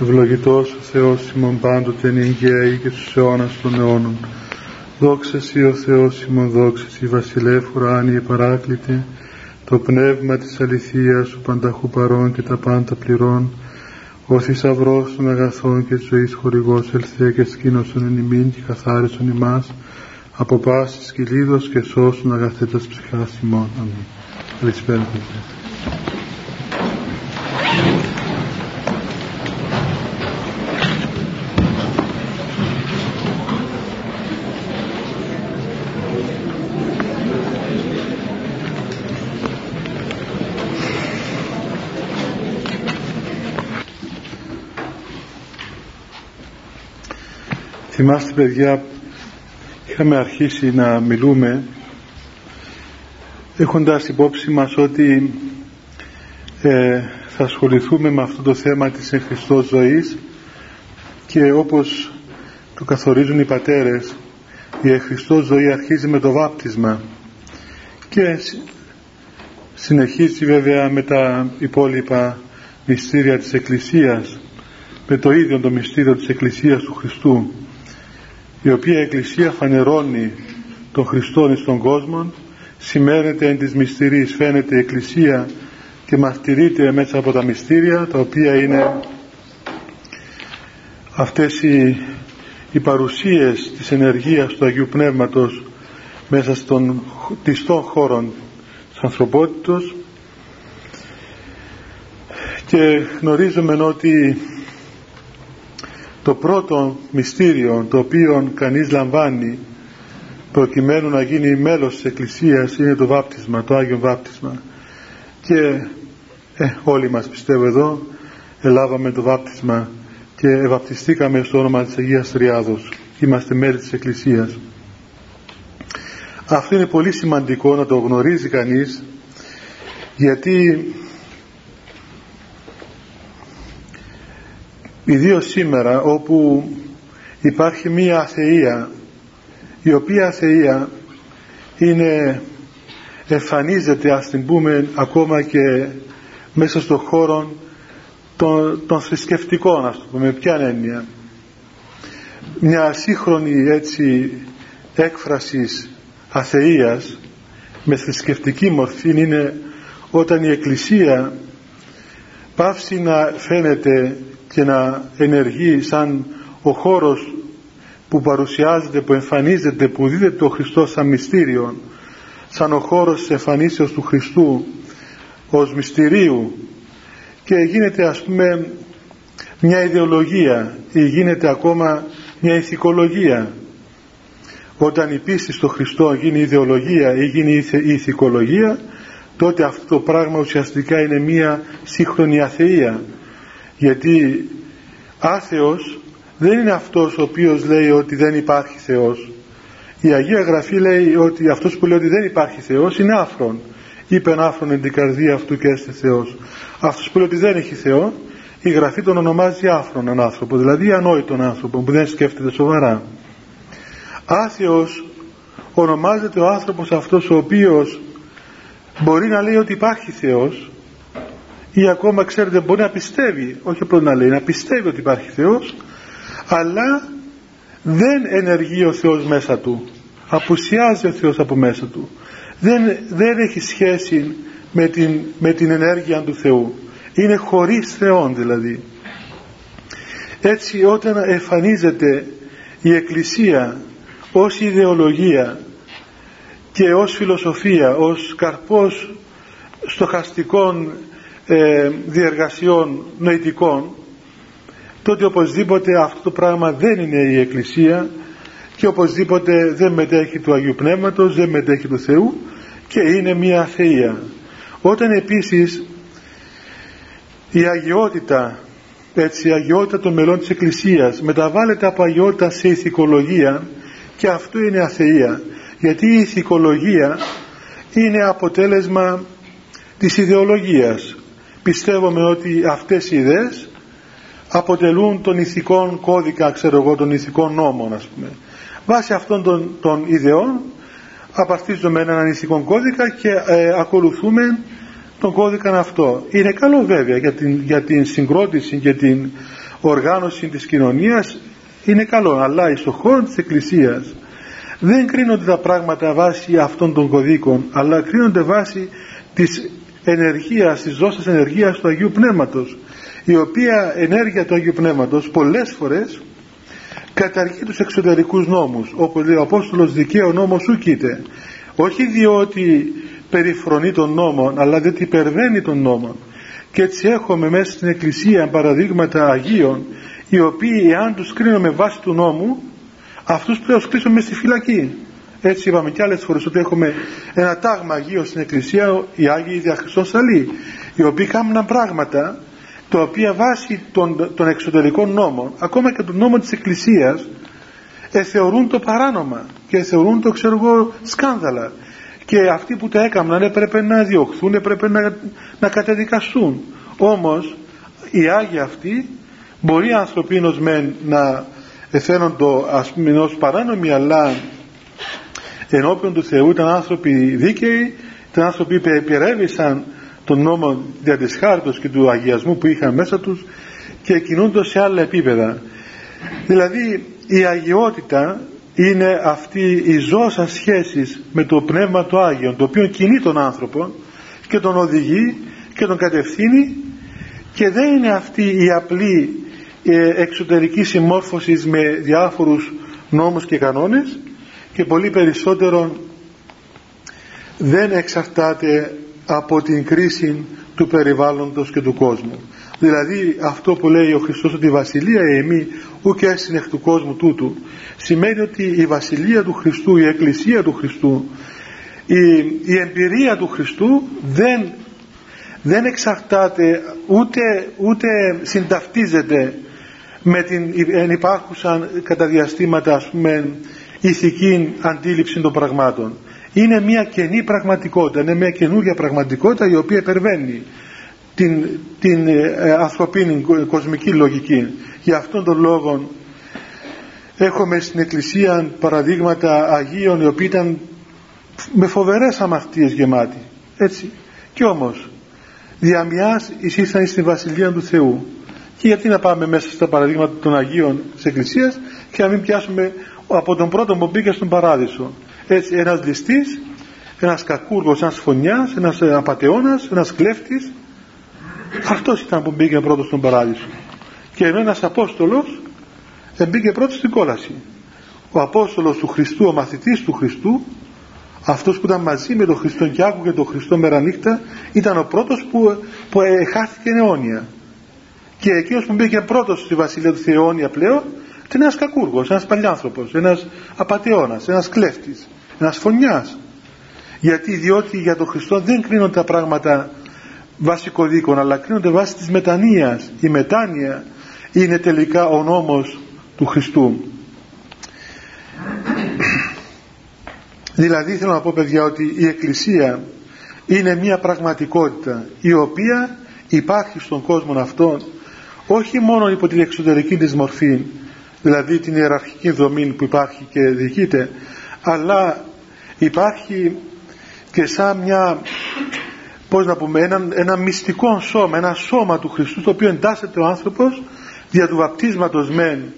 Ευλογητός ο Θεός ημών πάντοτε νυγγαίη και στους αιώνας των αιώνων. Δόξα Σύ ο Θεός ημών δόξα Σύ βασιλεύ ουράνιε παράκλητε, το πνεύμα της αληθείας ο πανταχού παρών και τα πάντα πληρών, ο θησαυρός των αγαθών και της ζωής χορηγός ελθέ και σκήνωσον εν ημίν και καθάρισον ημάς, από πάσης κυλίδος και σώσον αγαθέτας ψυχάς ημών. Αμήν. Καλησπέρα. Θυμάστε παιδιά, είχαμε αρχίσει να μιλούμε έχοντας υπόψη μας ότι ε, θα ασχοληθούμε με αυτό το θέμα της εν Χριστώς ζωής και όπως το καθορίζουν οι πατέρες η εν Χριστώς ζωή αρχίζει με το βάπτισμα και συνεχίζει βέβαια με τα υπόλοιπα μυστήρια της Εκκλησίας με το ίδιο το μυστήριο της Εκκλησίας του Χριστού η οποία Εκκλησία φανερώνει τον Χριστόν στον κόσμο σημαίνεται εν της μυστηρής φαίνεται η Εκκλησία και μαρτυρείται μέσα από τα μυστήρια τα οποία είναι αυτές οι, οι παρουσίες της ενεργείας του Αγίου Πνεύματος μέσα στον τιστών χώρων της ανθρωπότητος. Και γνωρίζουμε ότι το πρώτο μυστήριο το οποίο κανείς λαμβάνει προκειμένου να γίνει μέλος της Εκκλησίας είναι το βάπτισμα, το Άγιο Βάπτισμα. Και ε, όλοι μας πιστεύω εδώ ελάβαμε το βάπτισμα και ευαπτιστήκαμε στο όνομα της Αγίας Τριάδος. Είμαστε μέλη της Εκκλησίας. Αυτό είναι πολύ σημαντικό να το γνωρίζει κανείς γιατί ιδίως σήμερα όπου υπάρχει μία αθεία η οποία αθεία είναι εμφανίζεται ας την πούμε ακόμα και μέσα στον χώρο των, των θρησκευτικών ας το πούμε ποια έννοια. Μια σύγχρονη έτσι έκφρασης αθείας με θρησκευτική μορφή είναι όταν η Εκκλησία πάυσει να φαίνεται και να ενεργεί σαν ο χώρος που παρουσιάζεται, που εμφανίζεται, που δίδεται ο Χριστός σαν μυστήριο, σαν ο χώρος της εμφανίσεως του Χριστού ως μυστηρίου. Και γίνεται ας πούμε μια ιδεολογία ή γίνεται ακόμα μια ηθικολογία. Όταν η πίστη στο Χριστό γίνει ιδεολογία ή γίνει η ηθικολογία τότε αυτό το πράγμα ουσιαστικά είναι μια σύγχρονη αθεία γιατί άθεος δεν είναι αυτός ο οποίος λέει ότι δεν υπάρχει Θεός. Η Αγία Γραφή λέει ότι αυτός που λέει ότι δεν υπάρχει Θεός είναι άφρον. Είπε άφρον εν την καρδία αυτού και έστε Θεός. Αυτός που λέει ότι δεν έχει Θεό η Γραφή τον ονομάζει άφρον έναν άνθρωπο δηλαδή ανόητον άνθρωπο που δεν σκέφτεται σοβαρά. Άθεος ονομάζεται ο άνθρωπος αυτός ο οποίος μπορεί να λέει ότι υπάρχει Θεός ή ακόμα ξέρετε μπορεί να πιστεύει όχι απλώς να λέει να πιστεύει ότι υπάρχει Θεός αλλά δεν ενεργεί ο Θεός μέσα του. Απουσιάζει ο Θεός από μέσα του. Δεν, δεν έχει σχέση με την, με την ενέργεια του Θεού. Είναι χωρίς Θεόν δηλαδή. Έτσι όταν εμφανίζεται η Εκκλησία ως ιδεολογία και ως φιλοσοφία ως καρπός στοχαστικών ε, διεργασιών νοητικών τότε οπωσδήποτε αυτό το πράγμα δεν είναι η Εκκλησία και οπωσδήποτε δεν μετέχει του Αγίου Πνεύματος, δεν μετέχει του Θεού και είναι μια θεία. Όταν επίσης η αγιότητα, έτσι, η αγιότητα των μελών της Εκκλησίας μεταβάλλεται από αγιότητα σε ηθικολογία και αυτό είναι αθεία γιατί η ηθικολογία είναι αποτέλεσμα της ιδεολογίας πιστεύουμε ότι αυτές οι ιδέες αποτελούν τον ηθικό κώδικα, ξέρω εγώ, των ηθικών νόμων, ας πούμε. Βάσει αυτών των, των ιδεών απαρτίζουμε έναν ηθικό κώδικα και ε, ακολουθούμε τον κώδικα αυτό. Είναι καλό βέβαια για την, για την συγκρότηση και την οργάνωση της κοινωνίας είναι καλό αλλά στο χώρο της Εκκλησίας δεν κρίνονται τα πράγματα βάσει αυτών των κωδίκων αλλά κρίνονται βάσει της ενεργείας, της δόσης ενεργείας του Αγίου Πνεύματος η οποία ενέργεια του Αγίου Πνεύματος πολλές φορές καταργεί τους εξωτερικούς νόμους όπως λέει ο Απόστολος δικαίω νόμος σου κοίται όχι διότι περιφρονεί τον νόμο αλλά διότι υπερβαίνει τον νόμο. Και έτσι έχουμε μέσα στην Εκκλησία παραδείγματα Αγίων οι οποίοι εάν τους κρίνουμε βάση του νόμου αυτούς πρέπει να κλείσουμε στη φυλακή έτσι είπαμε και άλλες φορές ότι έχουμε ένα τάγμα Αγίων στην Εκκλησία οι Άγιοι Διαχριστών Σαλή οι οποίοι κάνουν πράγματα τα οποία βάσει των, των εξωτερικών νόμων ακόμα και των νόμων της Εκκλησίας ε, θεωρούν το παράνομα και θεωρούν το ξέρω σκάνδαλα και αυτοί που τα έκαναν έπρεπε να διωχθούν, έπρεπε να, να κατεδικαστούν. Όμως οι Άγιοι αυτοί μπορεί ανθρωπίνος μεν να φέρουν το ας πούμε ως παράνομοι αλλά ενώπιον του Θεού ήταν άνθρωποι δίκαιοι, ήταν άνθρωποι που επιρρέβησαν τον νόμο δια της χάρτος και του αγιασμού που είχαν μέσα τους και κινούνται σε άλλα επίπεδα. Δηλαδή η αγιότητα είναι αυτή η ζώσα σχέσης με το Πνεύμα του Άγιον το οποίο κινεί τον άνθρωπο και τον οδηγεί και τον κατευθύνει και δεν είναι αυτή η απλή ε, εξωτερική συμμόρφωσης με διάφορους νόμους και κανόνες και πολύ περισσότερο δεν εξαρτάται από την κρίση του περιβάλλοντος και του κόσμου. Δηλαδή αυτό που λέει ο Χριστός ότι η βασιλεία εμεί ουκ έσυν εκ του κόσμου τούτου σημαίνει ότι η βασιλεία του Χριστού, η εκκλησία του Χριστού η, η εμπειρία του Χριστού δεν, δεν εξαρτάται ούτε, ούτε συνταυτίζεται με την υπάρχουσα κατά διαστήματα ας πούμε ηθική αντίληψη των πραγμάτων. Είναι μια καινή πραγματικότητα είναι μια καινούργια πραγματικότητα η οποία υπερβαίνει την, την ε, ανθρωπίνη κοσμική λογική. Για αυτόν τον λόγο έχουμε στην Εκκλησία παραδείγματα Αγίων οι οποίοι ήταν με φοβερές αμαρτίες γεμάτοι. Έτσι. Και όμως διαμιάς εισήσαν στην Βασιλεία του Θεού. Και γιατί να πάμε μέσα στα παραδείγματα των Αγίων της Εκκλησίας και να μην πιάσουμε από τον πρώτο που μπήκε στον Παράδεισο. Έτσι ένας ληστής ένας κακούργος, ένας φωνιάς ένας απατεώνας, ένας κλέφτης αυτός ήταν που μπήκε πρώτος στον Παράδεισο. Και ενώ ένας Απόστολος μπήκε πρώτος στην κόλαση. Ο Απόστολος του Χριστού, ο μαθητής του Χριστού αυτός που ήταν μαζί με τον Χριστό και άκουγε τον Χριστό μέρα νύχτα ήταν ο πρώτος που, που χάθηκε αιώνια. Και εκείνος που μπήκε πρώτος στη Βασιλεία του Θεόνια πλέον ήταν ένας κακούργος, ένας παλιάνθρωπος, ένας απατεώνας, ένας κλέφτης, ένας φωνιάς. Γιατί, διότι για τον Χριστό δεν κρίνονται τα πράγματα βάσει κωδίκων, αλλά κρίνονται βάσει της μετανοίας. Η μετάνοια είναι τελικά ο νόμος του Χριστού. δηλαδή θέλω να πω παιδιά ότι η Εκκλησία είναι μια πραγματικότητα η οποία υπάρχει στον κόσμο αυτόν όχι μόνο υπό την εξωτερική της μορφή δηλαδή την ιεραρχική δομή που υπάρχει και διοικείται αλλά υπάρχει και σαν μια πώς να πούμε ένα, ένα μυστικό σώμα ένα σώμα του Χριστού στο οποίο εντάσσεται ο άνθρωπος δια του βαπτίσματος μεν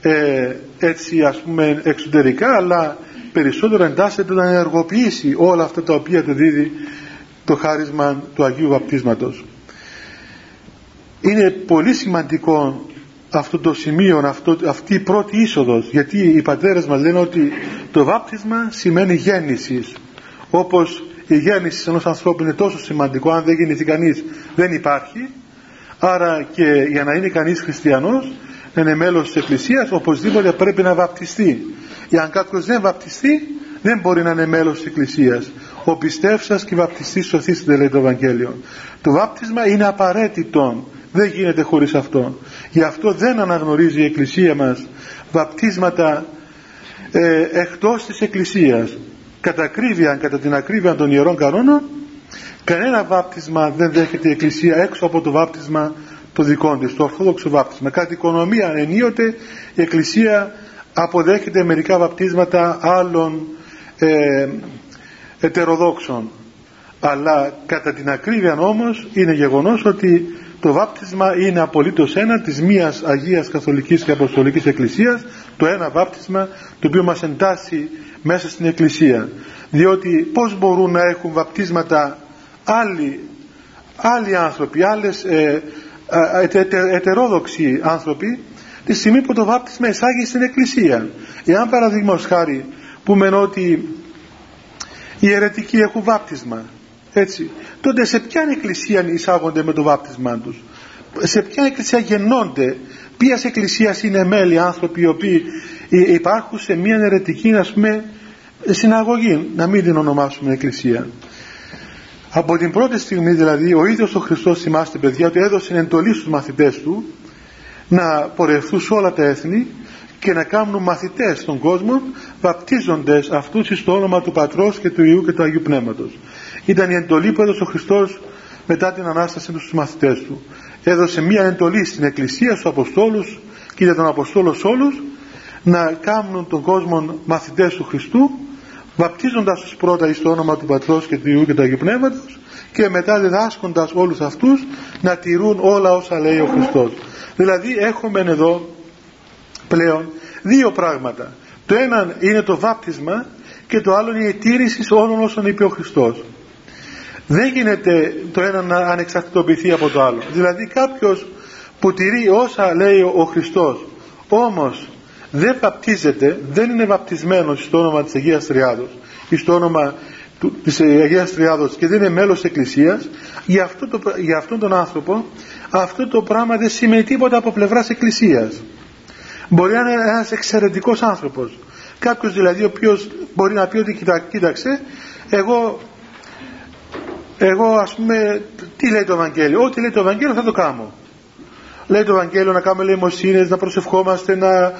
ε, έτσι ας πούμε εξωτερικά αλλά περισσότερο εντάσσεται να ενεργοποιήσει όλα αυτά τα οποία του δίδει το χάρισμα του Αγίου Βαπτίσματος. Είναι πολύ σημαντικό αυτό το σημείο, αυτό, αυτή η πρώτη είσοδος. Γιατί οι πατέρες μας λένε ότι το βάπτισμα σημαίνει γέννησης. Όπως η γέννηση ενός ανθρώπου είναι τόσο σημαντικό αν δεν γεννηθεί κανείς δεν υπάρχει. Άρα και για να είναι κανείς χριστιανός να είναι μέλος της Εκκλησίας οπωσδήποτε πρέπει να βαπτιστεί. Αν κάποιος δεν βαπτιστεί δεν μπορεί να είναι μέλος της Εκκλησίας. Ο πιστεύσας και βαπτιστής σωθήσετε λέει το Ευαγγέλιο. Το βάπτισμα είναι απαραίτητο δεν γίνεται χωρίς αυτό. Γι' αυτό δεν αναγνωρίζει η Εκκλησία μας βαπτίσματα ε, εκτός της Εκκλησίας. Κατά ακρίβεια, κατά την ακρίβεια των ιερών κανόνων κανένα βάπτισμα δεν δέχεται η Εκκλησία έξω από το βάπτισμα το δικό της, το ορθόδοξο βάπτισμα. Κατά οικονομία ενίοτε η Εκκλησία αποδέχεται μερικά βαπτίσματα άλλων ε, ετεροδόξων αλλά κατά την ακρίβεια όμως είναι γεγονός ότι το βάπτισμα είναι απολύτως ένα της μίας Αγίας Καθολικής και Αποστολικής Εκκλησίας το ένα βάπτισμα το οποίο μας εντάσσει μέσα στην Εκκλησία. Διότι πως μπορούν να έχουν βαπτίσματα άλλοι, άλλοι άνθρωποι άλλες ε, ε, ε ετερόδοξοι άνθρωποι τη στιγμή που το βάπτισμα εισάγει στην Εκκλησία. Εάν παραδείγματος χάρη πούμε ότι οι αιρετικοί έχουν βάπτισμα έτσι. Τότε σε ποια εκκλησία εισάγονται με το βάπτισμά τους; Σε ποια εκκλησία γεννώνται; Ποιας εκκλησίας είναι μέλη άνθρωποι οι οποίοι υπάρχουν σε μια αιρετική ας πούμε συναγωγή να μην την ονομάσουμε εκκλησία. Από την πρώτη στιγμή δηλαδή ο ίδιος ο Χριστός θυμάστε παιδιά ότι έδωσε εντολή στους μαθητές του να πορευθούν σε όλα τα έθνη και να κάνουν μαθητές στον κόσμο βαπτίζοντες αυτούς στο όνομα του Πατρός και του Ιού και του Αγίου Πνεύματος ήταν η εντολή που έδωσε ο Χριστός μετά την Ανάσταση τους στους μαθητές του. Έδωσε μία εντολή στην Εκκλησία στους Αποστόλους και για τον Αποστόλο όλους να κάνουν τον κόσμο μαθητές του Χριστού βαπτίζοντας τους πρώτα στο όνομα του Πατρός και του Ιού και του Αγίου Πνεύματος και μετά διδάσκοντας όλους αυτούς να τηρούν όλα όσα λέει ο Χριστός. Δηλαδή έχουμε εδώ πλέον δύο πράγματα. Το ένα είναι το βάπτισμα και το άλλο είναι η τήρηση όλων όσων είπε ο Χριστός δεν γίνεται το ένα να ανεξαρτητοποιηθεί από το άλλο. Δηλαδή κάποιος που τηρεί όσα λέει ο Χριστός όμως δεν βαπτίζεται δεν είναι βαπτισμένος στο όνομα της Αγίας Τριάδος ή στο όνομα του, της Αγίας Τριάδος και δεν είναι μέλος της Εκκλησίας για, αυτό το, για αυτόν τον άνθρωπο αυτό το πράγμα δεν σημαίνει τίποτα από πλευράς Εκκλησίας. Μπορεί να είναι ένας εξαιρετικός άνθρωπος. Κάποιος δηλαδή ο οποίος μπορεί να πει ότι κοίταξε εγώ εγώ ας πούμε τι λέει το Ευαγγέλιο; Ό,τι λέει το Ευαγγέλιο θα το κάνω. Λέει το Ευαγγέλιο να κάνουμε λαιμοσύνες να προσευχόμαστε να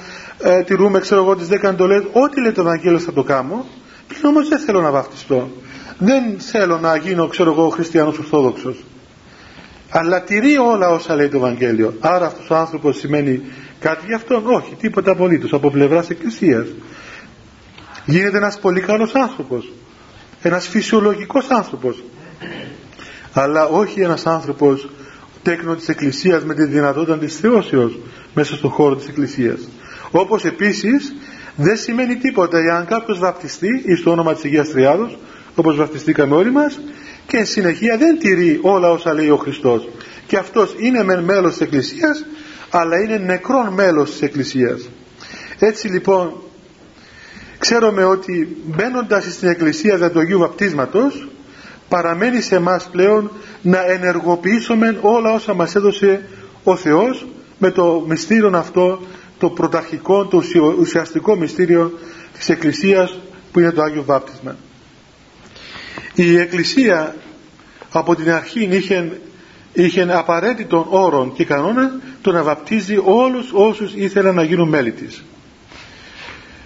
ε, τηρούμε ξέρω εγώ τις δέκα εντολές. Ό,τι λέει το Ευαγγέλιο θα το κάνω. Πλην όμως δεν θέλω να βαφτιστώ. Δεν θέλω να γίνω ξέρω εγώ χριστιανός ορθόδοξος. Αλλά τηρεί όλα όσα λέει το Ευαγγέλιο. Άρα αυτός ο άνθρωπος σημαίνει κάτι γι' αυτόν; Όχι τίποτα απολύτως. Από πλευράς εκκλησίας. Γίνεται ένας πολύ καλός άνθρωπος. Ένας φυσιολογικός άνθρωπος αλλά όχι ένας άνθρωπος τέκνο της Εκκλησίας με τη δυνατότητα της θεώσεως μέσα στον χώρο της Εκκλησίας. Όπως επίσης δεν σημαίνει τίποτα εάν κάποιος βαπτιστεί ή στο όνομα της Αγίας Τριάδος όπως βαπτιστήκαμε όλοι μας και εν συνεχεία δεν τηρεί όλα όσα λέει ο Χριστός. Και αυτός είναι μεν μέλος της Εκκλησίας αλλά είναι νεκρόν μέλος της Εκκλησίας. Έτσι λοιπόν ξέρουμε ότι μπαίνοντας στην Εκκλησία για το Αγίου Βαπτίσματος παραμένει σε εμάς πλέον να ενεργοποιήσουμε όλα όσα μας έδωσε ο Θεός με το μυστήριο αυτό το πρωταρχικό, το ουσιαστικό μυστήριο της Εκκλησίας που είναι το Άγιο Βάπτισμα. Η Εκκλησία από την αρχή είχε, είχε απαραίτητον όρων και κανόνα το να βαπτίζει όλους όσους ήθελαν να γίνουν μέλη της.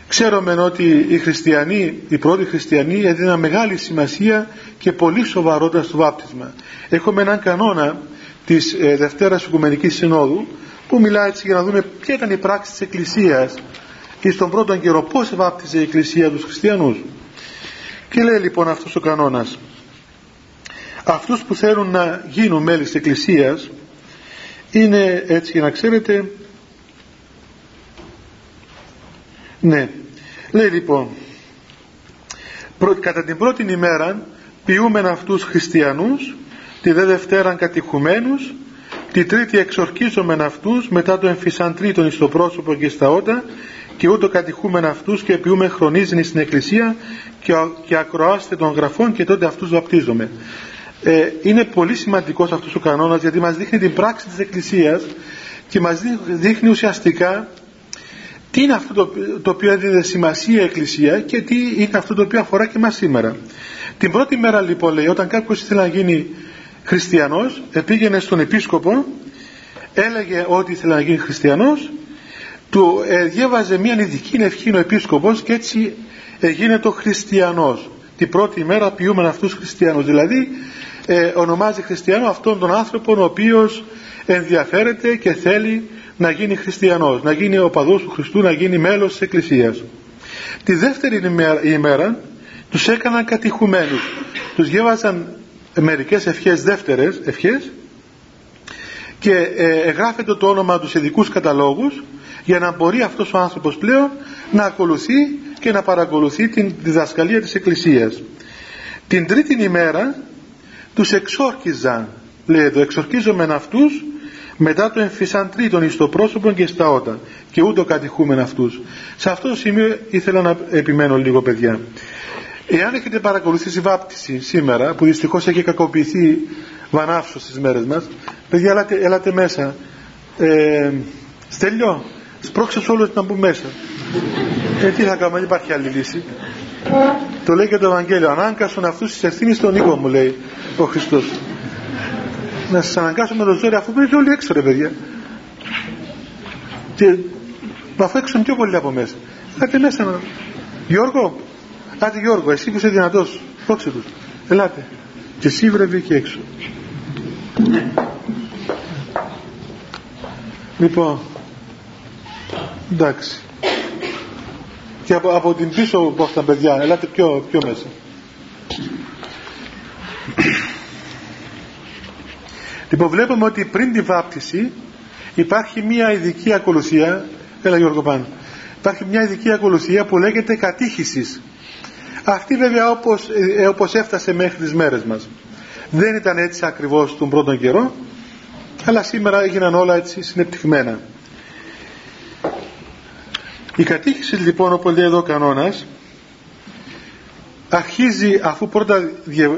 Ξέρουμε ότι οι χριστιανοί, οι πρώτοι χριστιανοί έδιναν μεγάλη σημασία και πολύ σοβαρότητα στο βάπτισμα. Έχουμε έναν κανόνα της ε, Δευτέρας Οικουμενικής Συνόδου που μιλάει έτσι για να δούμε ποια ήταν η πράξη της Εκκλησίας και στον πρώτο καιρό πώς βάπτιζε η Εκκλησία τους χριστιανούς. Και λέει λοιπόν αυτός ο κανόνας αυτούς που θέλουν να γίνουν μέλη της Εκκλησίας είναι έτσι για να ξέρετε ναι. Λέει λοιπόν κατά την πρώτη ημέρα ποιούμεν αυτούς χριστιανούς τη δε Δευτέραν κατηχουμένους τη τρίτη εξορκίζομεν αυτούς μετά το εμφυσαντρίτον στο πρόσωπο και στα ότα και ούτω κατηχούμεν αυτούς και ποιούμε χρονίζειν στην εκκλησία και, και ακροάστε των γραφών και τότε αυτούς βαπτίζομαι ε, είναι πολύ σημαντικός αυτός ο κανόνας γιατί μας δείχνει την πράξη της εκκλησίας και μας δείχνει ουσιαστικά τι είναι αυτό το, το οποίο έδινε σημασία η Εκκλησία και τι είναι αυτό το οποίο αφορά και μας σήμερα. Την πρώτη μέρα λοιπόν λέει όταν κάποιος ήθελε να γίνει χριστιανός πήγαινε στον επίσκοπο έλεγε ότι ήθελε να γίνει χριστιανός του ε, διέβαζε μια ειδική ευχή ο επίσκοπος και έτσι έγινε το χριστιανός την πρώτη μέρα ποιούμε αυτούς χριστιανούς δηλαδή ε, ονομάζει χριστιανό αυτόν τον άνθρωπο ο οποίος ενδιαφέρεται και θέλει να γίνει χριστιανός, να γίνει οπαδός του Χριστού, να γίνει μέλος της Εκκλησίας. Τη δεύτερη ημέρα, ημέρα τους έκαναν κατηχουμένους. Τους γεύαζαν μερικές ευχές δεύτερες ευχές και ε, εγγράφεται το όνομα τους σε ειδικούς καταλόγους για να μπορεί αυτός ο άνθρωπος πλέον να ακολουθεί και να παρακολουθεί την διδασκαλία της Εκκλησίας. Την τρίτη ημέρα τους εξόρκιζαν, λέει εδώ, εξορκίζομεν αυτούς μετά το εμφυσάν τρίτον εις το πρόσωπο και στα ότα και ούτω κατηχούμεν αυτούς. Σε αυτό το σημείο ήθελα να επιμένω λίγο παιδιά. Εάν έχετε παρακολουθήσει βάπτιση σήμερα, που δυστυχώς έχει κακοποιηθεί βανάυσος στις μέρες μας, παιδιά έλατε, έλατε μέσα. Ε, στέλιο, σπρώξε όλους να μπουν μέσα. Ε, τι θα κάνουμε, δεν υπάρχει άλλη λύση. Το λέει και το Ευαγγέλιο. Ανάγκασον αυτούς τις ευθύνες στον οίκο μου, λέει ο Χριστός. Να σας αναγκάσουμε το ζόρι αφού πρέπει όλοι έξω ρε παιδιά. Και αφού έξω πιο πολύ από μέσα. Ελάτε μέσα να... Γιώργο, Άντε Γιώργο, εσύ που είσαι δυνατός, πρόξε τους. Ελάτε. Και εσύ βρε και έξω. Λοιπόν, εντάξει. Και από, από την πίσω από αυτά παιδιά, ελάτε πιο, πιο μέσα. Λοιπόν, βλέπουμε ότι πριν τη βάπτιση υπάρχει μια ειδική ακολουθία. Έλα Γιώργο πάνω. Υπάρχει μια ειδική ακολουθία που λέγεται κατήχησης. Αυτή βέβαια όπως, ε, όπως έφτασε μέχρι τις μέρες μας. Δεν ήταν έτσι ακριβώς τον πρώτο καιρό, αλλά σήμερα έγιναν όλα έτσι συνεπτυχμένα. Η κατήχηση λοιπόν όπως λέει εδώ ο κανόνας αρχίζει αφού πρώτα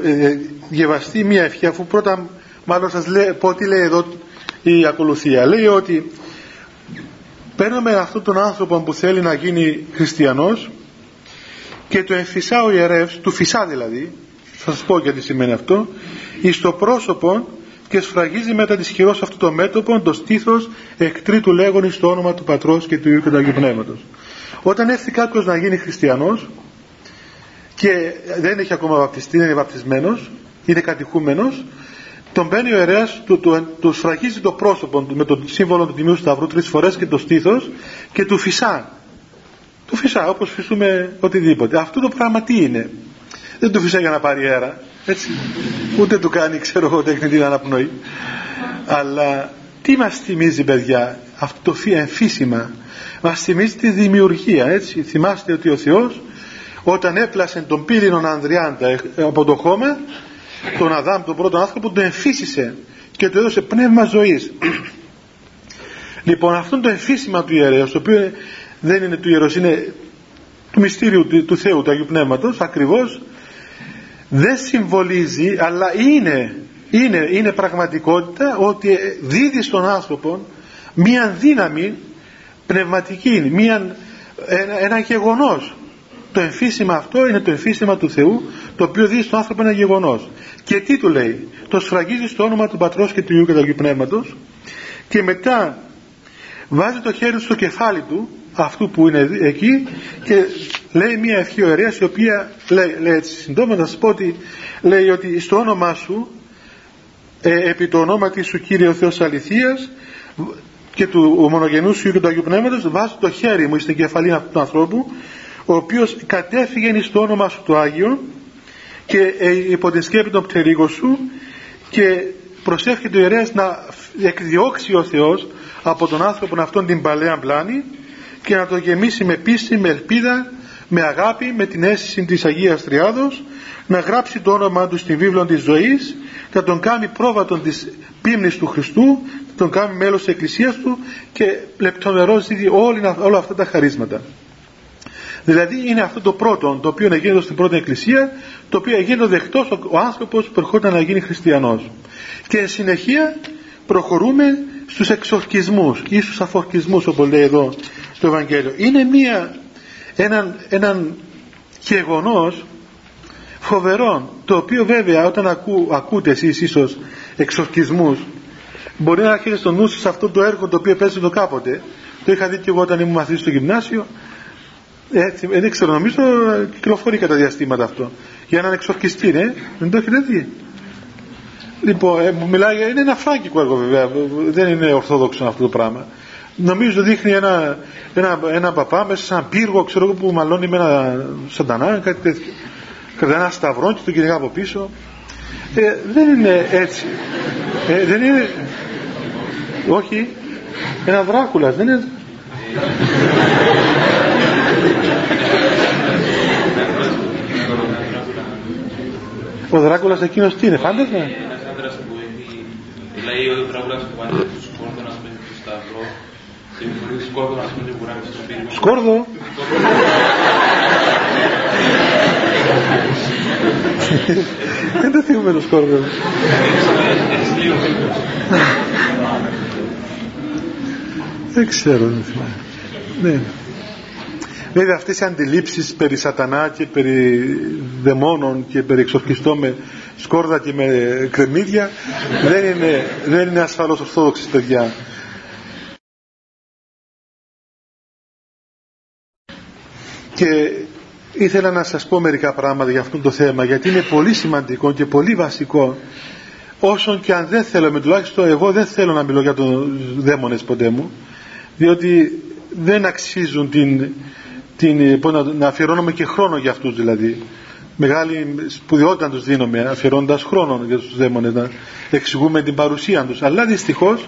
ε, διαβαστεί μια ευχή αφού πρώτα μάλλον σας λέει, πω τι λέει εδώ η ακολουθία. Λέει ότι παίρνουμε αυτόν τον άνθρωπο που θέλει να γίνει χριστιανός και το εμφυσά ο ιερεύς, του φυσά δηλαδή, θα σας πω γιατί σημαίνει αυτό, εις το πρόσωπο και σφραγίζει μετά της χειρός αυτό το μέτωπο το στήθος εκτρίτου λέγον στο όνομα του Πατρός και του Υιού και του Αγίου Πνεύματος. Όταν έρθει κάποιος να γίνει χριστιανός και δεν έχει ακόμα βαπτιστεί, δεν είναι βαπτισμένος, είναι κατηχούμενος, τον μπαίνει ο ιερέας, του, του, του σφραγίζει το πρόσωπο του με το σύμβολο του Τιμίου Σταυρού τρεις φορές και το στήθος και του φυσά το φυσά όπως φυσούμε οτιδήποτε. Αυτό το πράγμα τι είναι; Δεν το φυσά για να πάρει αέρα. Έτσι. Ούτε του κάνει ξέρω εγώ τεχνητή αναπνοή. Αλλά τι μας θυμίζει παιδιά αυτό το εμφύσιμα; Μας θυμίζει τη δημιουργία έτσι. Θυμάστε ότι ο Θεός όταν έπλασε τον πύρινο Ανδριάντα ε, από το χώμα τον Αδάμ τον πρώτο άνθρωπο τον εμφύσισε και του έδωσε πνεύμα ζωής. Λοιπόν αυτό το εμφύσιμα του ιερέως το οποίο δεν είναι του ιερός, είναι του μυστήριου του, του Θεού, του Αγίου Πνεύματος, ακριβώς δεν συμβολίζει, αλλά είναι, είναι, είναι πραγματικότητα ότι δίδει στον άνθρωπο μία δύναμη πνευματική, μία, ένα, ένα γεγονός. Το εμφύσιμα αυτό είναι το εμφύσιμα του Θεού, το οποίο δίδει στον άνθρωπο ένα γεγονός. Και τι του λέει, το σφραγίζει στο όνομα του Πατρός και του Ιού και του Αγίου Πνεύματος και μετά βάζει το χέρι στο κεφάλι του αυτού που είναι εκεί και λέει μια ευχή ωραία η οποία λέει, λέει έτσι συντόμα να σας πω ότι λέει ότι στο όνομά σου ε, επί το όνομα της σου Κύριε ο Θεός Αληθείας και του μονογενού σου και του Αγίου Πνεύματος βάζω το χέρι μου στην κεφαλή αυτού του ανθρώπου ο οποίος κατέφυγε στο όνομα σου το Άγιο και ε, υπό την σκέπη των πτερίγων σου και προσεύχεται ο ιερέας να εκδιώξει ο Θεός από τον άνθρωπο αυτόν την παλαιά πλάνη και να το γεμίσει με πίστη, με ελπίδα, με αγάπη, με την αίσθηση της Αγίας Τριάδος, να γράψει το όνομα του στην βίβλο της ζωής, να τον κάνει πρόβατον της πίμνης του Χριστού, να τον κάνει μέλος της Εκκλησίας του και λεπτομερώς δίδει όλα αυτά τα χαρίσματα. Δηλαδή είναι αυτό το πρώτο το οποίο γίνεται στην πρώτη εκκλησία το οποίο γίνεται δεκτός ο, ο άνθρωπος που ερχόταν να γίνει χριστιανός. Και συνεχεία προχωρούμε στους εξορκισμούς ή στους αφορκισμούς όπως λέει εδώ το Ευαγγέλιο. Είναι μία, έναν, έναν γεγονός φοβερό το οποίο βέβαια όταν ακού, ακούτε εσείς ίσως εξορκισμούς μπορεί να έχετε στο νου σας αυτό το έργο το οποίο παίζει το κάποτε. Το είχα δει και εγώ όταν ήμουν μαθητής στο γυμνάσιο. Έτσι, ε, δεν ξέρω νομίζω κυκλοφορεί κατά διαστήματα αυτό. Για έναν εξορκιστή ναι. Δεν το έχετε δει; Λοιπόν, ε, μιλάει, είναι ένα φράγκικο έργο βέβαια, δεν είναι ορθόδοξο αυτό το πράγμα. Νομίζω δείχνει ένα, ένα, ένα παπά μέσα σε ένα πύργο, ξέρω εγώ, που μαλώνει με ένα σαντανά, κάτι τέτοιο. Κρατάει ένα σταυρό και τον κυνηγά από πίσω. Ε, δεν είναι έτσι. Ε, δεν είναι... Όχι. Ένα Δράκουλας. Δεν είναι... Ο Δράκουλας εκείνος τι είναι, φάντασμα; Ένας άντρας που έχει, λέει ο Δράκουλας που πάει στο σκόρδο να σπίσει στο σταυρό και μπορεί σκόρδο να σπίσει κουράκι στο σπίτι. Σκόρδο. Δεν το θυμούμε το σκόρδο. Έτσι λίγο Δεν ξέρω. δεν θυμάμαι. Ναι. Βέβαια αυτές οι αντιλήψεις περί σατανά και περί δαιμόνων και περί εξορχιστών με σκόρδα και με κρεμμύδια. Δεν είναι, δεν είναι ασφαλώς ορθόδοξες παιδιά. Και ήθελα να σας πω μερικά πράγματα για αυτό το θέμα γιατί είναι πολύ σημαντικό και πολύ βασικό. Όσον και αν δεν θέλουμε τουλάχιστον εγώ δεν θέλω να μιλώ για τον δαίμονες ποτέ μου διότι δεν αξίζουν την, την, πώς να, να αφιερώνουμε και χρόνο για αυτούς δηλαδή μεγάλη σπουδαιότητα να τους δίνουμε αφιερώνοντας χρόνο για τους δαίμονες να εξηγούμε την παρουσία τους. Αλλά δυστυχώς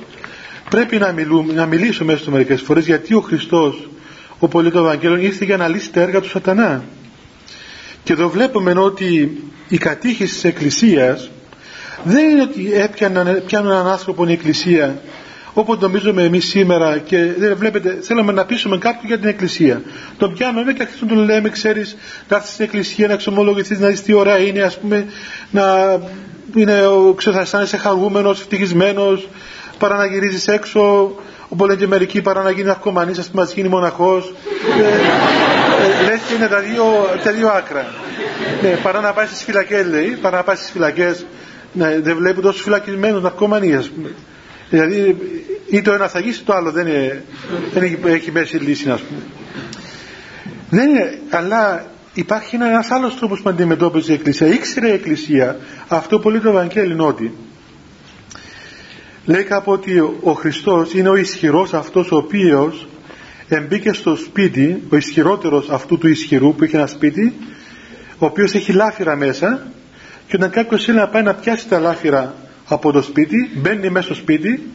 πρέπει να, μιλούμε, να μιλήσουμε έστω μερικές φορές γιατί ο Χριστός ο πολίτος Ευαγγέλων ήρθε για να λύσει τα έργα του σατανά. Και εδώ βλέπουμε ότι η κατήχηση της Εκκλησίας δεν είναι ότι έπιαναν, πιάνουν έναν άνθρωπο η Εκκλησία όπως νομίζουμε εμείς σήμερα και δεν βλέπετε θέλουμε να πείσουμε κάποιον για την Εκκλησία. Τον πιάνουμε και αρχίζουμε τον λέμε ξέρεις να έρθεις στην Εκκλησία να εξομολογηθείς να δεις τι ώρα είναι ας πούμε να είναι, ξέρω, θα αισθάνεσαι χαρούμενος, ευτυχισμένος παρά να γυρίζεις έξω. Όπως λένε και μερικοί παρά να γίνει αρκομανής ας πούμε να γίνει μοναχός. Ε, ε, λες και είναι τα δύο, τα δύο άκρα. Ναι, παρά να πάει στις φυλακές λέει παρά να πάει στις φυλακές ναι, δεν βλέπουν τόσους φυλακισμένους ναρκωμανοί ας πούμε Δηλαδή ή το ένα θα γίσει το άλλο δεν, είναι, δεν έχει, έχει μέση λύση ας πούμε. Δεν είναι, αλλά υπάρχει ένας άλλος τρόπος που αντιμετώπιζε η Εκκλησία. Ήξερε η Εκκλησία αυτό πολύ το Ευαγγέλιο ότι λέει κάπου ότι ο Χριστός είναι ο ισχυρός αυτός ο οποίος εμπήκε στο σπίτι, ο ισχυρότερος αυτού του ισχυρού που έχει ένα σπίτι, ο οποίος έχει λάφυρα μέσα και όταν κάποιος θέλει να πάει να πιάσει τα λάφυρα από το σπίτι, μπαίνει μέσα στο σπίτι,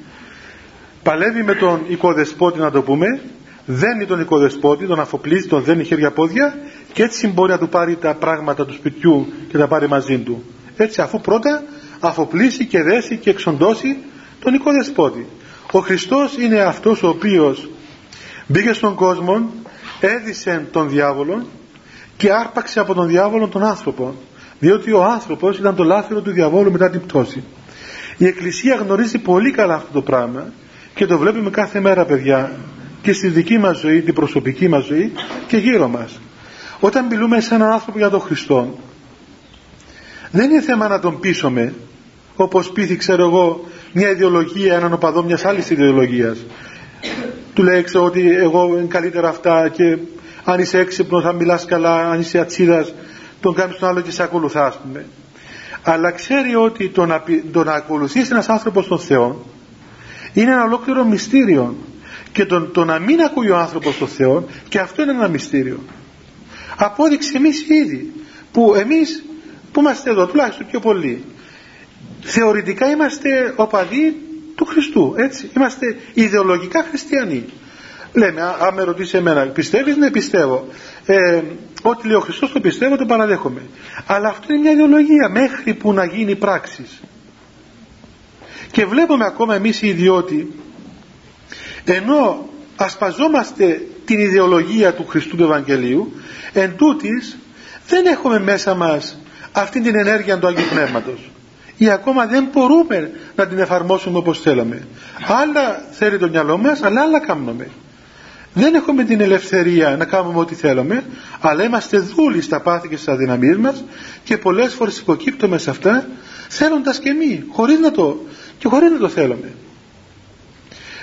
παλεύει με τον οικοδεσπότη να το πούμε, δένει τον οικοδεσπότη, τον αφοπλίζει, τον δένει χέρια πόδια και έτσι μπορεί να του πάρει τα πράγματα του σπιτιού και τα πάρει μαζί του. Έτσι αφού πρώτα αφοπλίσει και δέσει και εξοντώσει τον οικοδεσπότη. Ο Χριστός είναι αυτός ο οποίος μπήκε στον κόσμο, έδισε τον διάβολο και άρπαξε από τον διάβολο τον άνθρωπο. Διότι ο άνθρωπος ήταν το λάθρο του διαβόλου μετά την πτώση. Η Εκκλησία γνωρίζει πολύ καλά αυτό το πράγμα και το βλέπουμε κάθε μέρα παιδιά και στη δική μας ζωή, την προσωπική μας ζωή και γύρω μας. Όταν μιλούμε σε έναν άνθρωπο για τον Χριστό δεν είναι θέμα να τον πείσουμε όπως πείθει ξέρω εγώ μια ιδεολογία έναν οπαδό μιας άλλης ιδεολογίας του λέει ξέρω ότι εγώ είναι καλύτερα αυτά και αν είσαι έξυπνος θα μιλάς καλά αν είσαι ατσίδας τον κάνεις τον άλλο και σε ακολουθά ας πούμε αλλά ξέρει ότι το να, το να ακολουθήσει ένας άνθρωπος τον Θεό είναι ένα ολόκληρο μυστήριο. Και το, το να μην ακούει ο άνθρωπος τον Θεό και αυτό είναι ένα μυστήριο. Απόδειξε εμείς ήδη που εμείς που είμαστε εδώ τουλάχιστον πιο πολλοί θεωρητικά είμαστε οπαδοί του Χριστού έτσι. Είμαστε ιδεολογικά χριστιανοί λέμε αν με ρωτήσει εμένα πιστεύεις; Ναι πιστεύω ε, ό,τι λέει ο Χριστός το πιστεύω το παραδέχομαι αλλά αυτό είναι μια ιδεολογία. Μέχρι που να γίνει πράξης και βλέπουμε ακόμα εμείς οι ιδιώτοι ενώ ασπαζόμαστε την ιδεολογία του Χριστού του Ευαγγελίου εν τούτης, δεν έχουμε μέσα μας αυτή την ενέργεια του Αγίου Πνεύματος. Ή ακόμα δεν μπορούμε να την εφαρμόσουμε όπως θέλουμε άλλα θέλει το μυαλό μας αλλά άλλα κάνουμε δεν έχουμε την ελευθερία να κάνουμε ό,τι θέλουμε αλλά είμαστε δούλοι στα πάθη και στις αδυναμίες μας και πολλές φορές υποκύπτουμε σε αυτά θέλοντας και εμείς χωρίς να το, και χωρίς να το θέλουμε.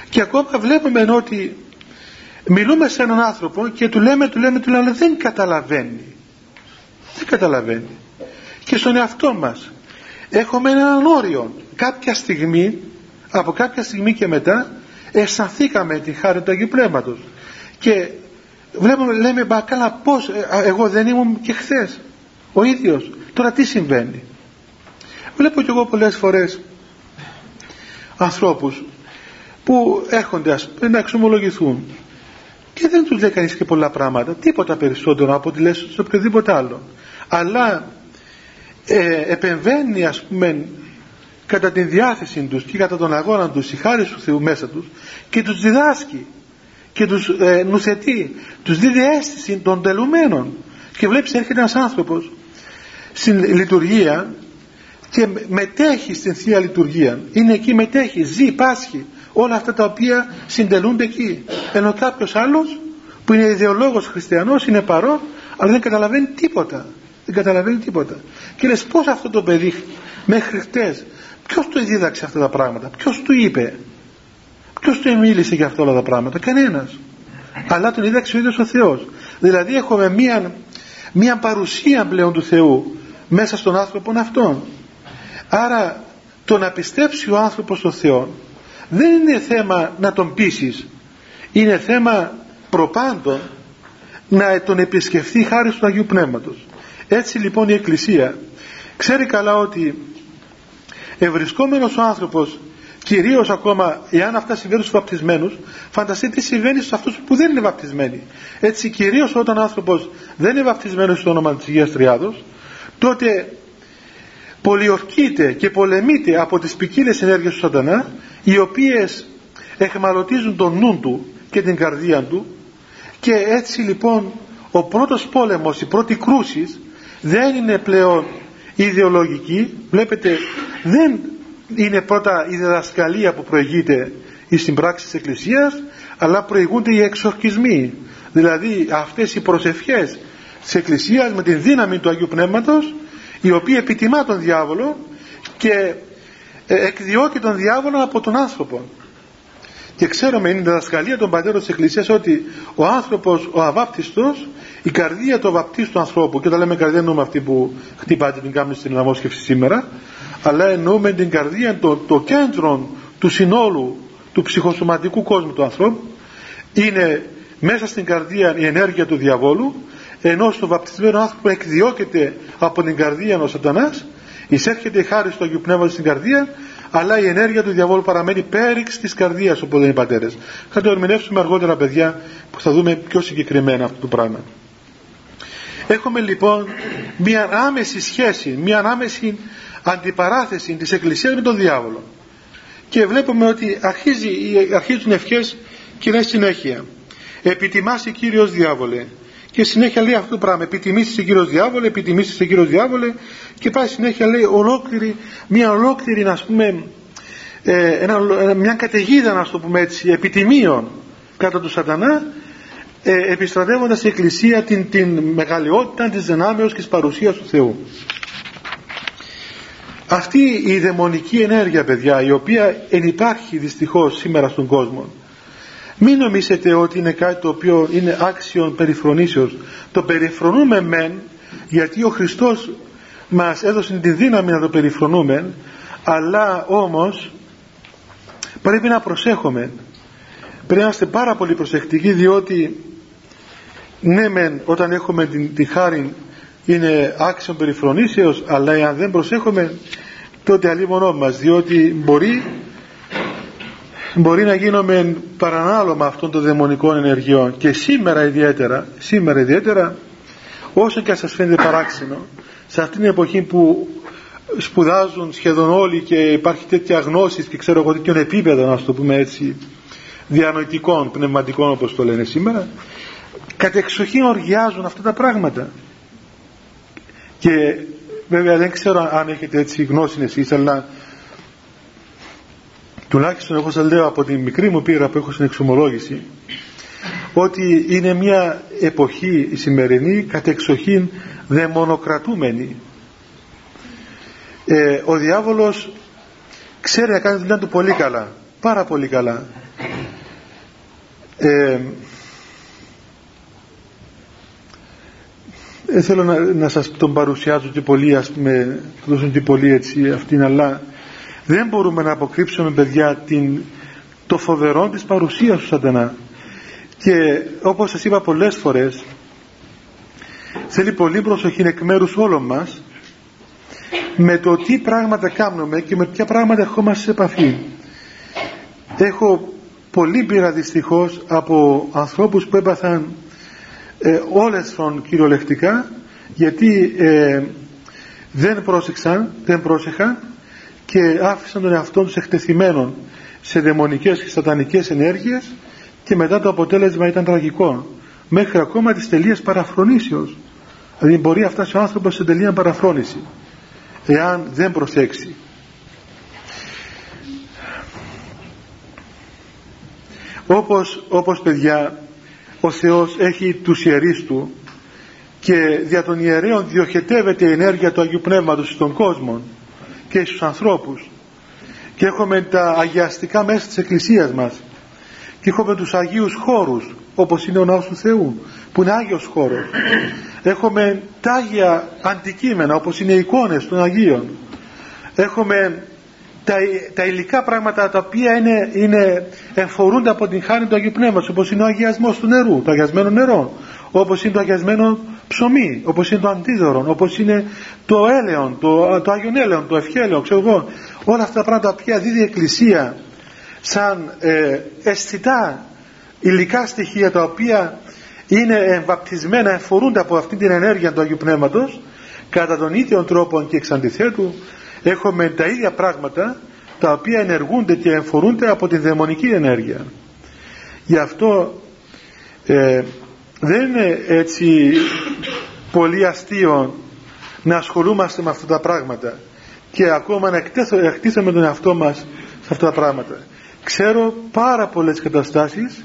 Και ακόμα βλέπουμε ότι μιλούμε σε έναν άνθρωπο και του λέμε, του λέμε, του λέμε, αλλά δεν καταλαβαίνει. Δεν καταλαβαίνει. Και στον εαυτό μας έχουμε έναν όριο. Κάποια στιγμή από κάποια στιγμή και μετά αισθανθήκαμε τη χάρη του Αγίου Πνεύματος και βλέπουμε, λέμε, μπα καλά πώς, ε, εγώ δεν ήμουν και χθες ο ίδιος. Τώρα τι συμβαίνει. βλέπω κι εγώ πολλές φορές ανθρώπους που έρχονται ας, να εξομολογηθούν και δεν τους λέει κανείς και πολλά πράγματα τίποτα περισσότερο από ό,τι λες σε οποιοδήποτε άλλο αλλά ε, επεμβαίνει ας πούμε κατά την διάθεση τους και κατά τον αγώνα τους η χάρη του Θεού μέσα τους και τους διδάσκει και τους ε, νουθετεί τους δίδει αίσθηση των τελουμένων. Και βλέπεις έρχεται ένας άνθρωπος στην λειτουργία και μετέχει στην Θεία Λειτουργία. Είναι εκεί μετέχει, ζει, πάσχει όλα αυτά τα οποία συντελούνται εκεί. Ενώ κάποιος άλλος που είναι ιδεολόγος χριστιανός είναι παρόν αλλά δεν καταλαβαίνει τίποτα. Δεν καταλαβαίνει τίποτα. Και λες πως αυτό το παιδί μέχρι χτες ποιος του δίδαξε αυτά τα πράγματα ποιος του είπε; Ποιος του μίλησε για αυτά όλα τα πράγματα κανένας. Αλλά τον δίδαξε ο ίδιος ο Θεός. Δηλαδή έχουμε μία, μία παρουσία πλέον του Θεού μέσα στον άνθρωπο αυτόν. Άρα το να πιστέψει ο άνθρωπος στον Θεό δεν είναι θέμα να τον πείσεις. Είναι θέμα προπάντων να τον επισκεφθεί χάρη του Αγίου Πνεύματος. Έτσι λοιπόν η Εκκλησία ξέρει καλά ότι ευρισκόμενος ο άνθρωπος κυρίως ακόμα εάν αυτά συμβαίνουν στους βαπτισμένους φανταστείτε τι συμβαίνει σε αυτούς που δεν είναι βαπτισμένοι. Έτσι κυρίως όταν ο άνθρωπος δεν είναι βαπτισμένος στο όνομα της Αγίας Τριάδος τότε πολιορκείται και πολεμείται από τις ποικίλες ενέργειες του σατανά οι οποίες εχμαλωτίζουν τον νου του και την καρδία του. Και έτσι λοιπόν ο πρώτος πόλεμος, η πρώτη κρούση δεν είναι πλέον ιδεολογική. Βλέπετε δεν είναι πρώτα η διδασκαλία που προηγείται στην πράξη της Εκκλησίας αλλά προηγούνται οι εξορκισμοί. Δηλαδή αυτές οι προσευχές της Εκκλησίας με την δύναμη του Αγίου Πνεύματος η οποία επιτιμά τον διάβολο και ε, εκδιώκει τον διάβολο από τον άνθρωπο. Και ξέρουμε είναι η διδασκαλία των πατέρων της Εκκλησίας ότι ο άνθρωπος, ο αβάπτιστος η καρδία του αβαπτίστου ανθρώπου και όταν λέμε καρδία εννοούμε αυτή που χτυπάτε την κάμνη στην λαμόσκευση σήμερα αλλά εννοούμε την καρδία το, το κέντρο του συνόλου του ψυχοσωματικού κόσμου του ανθρώπου είναι μέσα στην καρδία η ενέργεια του διαβόλου ενώ στο βαπτισμένο άνθρωπο εκδιώκεται από την καρδία ο σατανάς εισέρχεται η χάρη του Αγίου Πνεύματος στην καρδία αλλά η ενέργεια του διαβόλου παραμένει πέριξ της καρδίας όπως λένε οι πατέρες. Θα το ερμηνεύσουμε αργότερα παιδιά που θα δούμε πιο συγκεκριμένα αυτό το πράγμα έχουμε λοιπόν μια άμεση σχέση μια άμεση αντιπαράθεση της Εκκλησίας με τον διάβολο. Και βλέπουμε ότι αρχίζει, αρχίζουν ευχές και είναι συνέχεια. Επιτιμάσει Κύριος διάβολε και συνέχεια λέει αυτό το πράγμα. Επιτιμήσει Κύριος διάβολε επιτιμήσει Κύριος διάβολε και πάει συνέχεια λέει ολόκληρη μια ολόκληρη ας πούμε ε, ένα, μια καταιγίδα να το πούμε έτσι επιτιμίων κατά του σατανά ε, επιστρατεύοντας η Εκκλησία την, την μεγαλειότητα της δυνάμεως και της παρουσίας του Θεού. Αυτή η δαιμονική ενέργεια παιδιά η οποία υπάρχει δυστυχώς σήμερα στον κόσμο μην νομίζετε ότι είναι κάτι το οποίο είναι άξιον περιφρονήσεως. Το περιφρονούμε μεν γιατί ο Χριστός μας έδωσε τη δύναμη να το περιφρονούμε αλλά όμως πρέπει να προσέχουμε. Πρέπει να είμαστε πάρα πολύ προσεκτικοί διότι ναι μεν όταν έχουμε την, τη χάρη είναι άξιον περιφρονήσεως αλλά αν δεν προσέχουμε τότε αλλήμωνό μας διότι μπορεί μπορεί να γίνουμε παρανάλωμα αυτών των δαιμονικών ενεργειών. Και σήμερα ιδιαίτερα σήμερα ιδιαίτερα όσο και αν σας φαίνεται παράξενο σε αυτήν την εποχή που σπουδάζουν σχεδόν όλοι και υπάρχει τέτοια γνώση και ξέρω εγώ τέτοιων επίπεδων να το πούμε έτσι διανοητικών, πνευματικών όπως το λένε σήμερα κατεξοχήν οργιάζουν αυτά τα πράγματα. Και βέβαια δεν ξέρω αν έχετε έτσι γνώση εσείς αλλά τουλάχιστον εγώ σας λέω από τη μικρή μου πείρα που έχω στην εξομολόγηση ότι είναι μια εποχή η σημερινή κατεξοχήν δαιμονοκρατούμενη. Ε, ο διάβολος ξέρει να κάνει δουλειά του πολύ καλά πάρα πολύ καλά. Ε, ε, θέλω να, να σας τον παρουσιάσω και πολύ ας πούμε δώσουν και πολύ έτσι αυτήν αλλά δεν μπορούμε να αποκρύψουμε παιδιά την, το φοβερό της παρουσίας του σατανά και όπως σας είπα πολλές φορές θέλει πολύ προσοχή εκ μέρους όλων μας με το τι πράγματα κάνουμε και με ποια πράγματα ερχόμαστε σε επαφή. Έχω πολύ πείρα δυστυχώς από ανθρώπους που έπαθαν ε, όλες των κυριολεκτικά γιατί ε, δεν πρόσεξαν, δεν πρόσεχαν και άφησαν τον εαυτό τους εκτεθειμένον σε δαιμονικές και σατανικές ενέργειες και μετά το αποτέλεσμα ήταν τραγικό. Μέχρι ακόμα της τελείας παραφρονήσεως. Δηλαδή μπορεί να φτάσει ο άνθρωπος σε τελεία παραφρόνηση εάν δεν προσέξει. Όπως, όπως παιδιά ο Θεός έχει τους ιερείς του και δια των ιερέων διοχετεύεται η ενέργεια του Αγίου Πνεύματος στον κόσμο και στους ανθρώπους. Και έχουμε τα αγιαστικά μέσα της Εκκλησίας μας και έχουμε τους Αγίους χώρους όπως είναι ο Ναός του Θεού που είναι Άγιος χώρος. Έχουμε τα Άγια αντικείμενα όπως είναι οι εικόνες των Αγίων. Έχουμε τα, τα υλικά πράγματα τα οποία είναι, είναι, εμφορούνται από την χάρη του Αγίου Πνεύματος όπως είναι ο αγιασμός του νερού, το αγιασμένο νερό όπως είναι το αγιασμένο ψωμί, όπως είναι το αντίδωρο, όπως είναι το έλεον, το, το Άγιον έλεον, το ευχέλαιο, ξέρω εγώ όλα αυτά τα πράγματα τα οποία δίδει η Εκκλησία σαν ε, αισθητά υλικά στοιχεία τα οποία είναι εμβαπτισμένα, εμφορούνται από αυτή την ενέργεια του Αγίου Πνεύματος κατά τον ίδιο τρόπο και εξ αντιθέτου έχουμε τα ίδια πράγματα τα οποία ενεργούνται και εμφορούνται από την δαιμονική ενέργεια. Γι' αυτό ε, δεν είναι έτσι πολύ αστείο να ασχολούμαστε με αυτά τα πράγματα και ακόμα να εκτίσαμε τον εαυτό μας σε αυτά τα πράγματα. Ξέρω πάρα πολλές καταστάσεις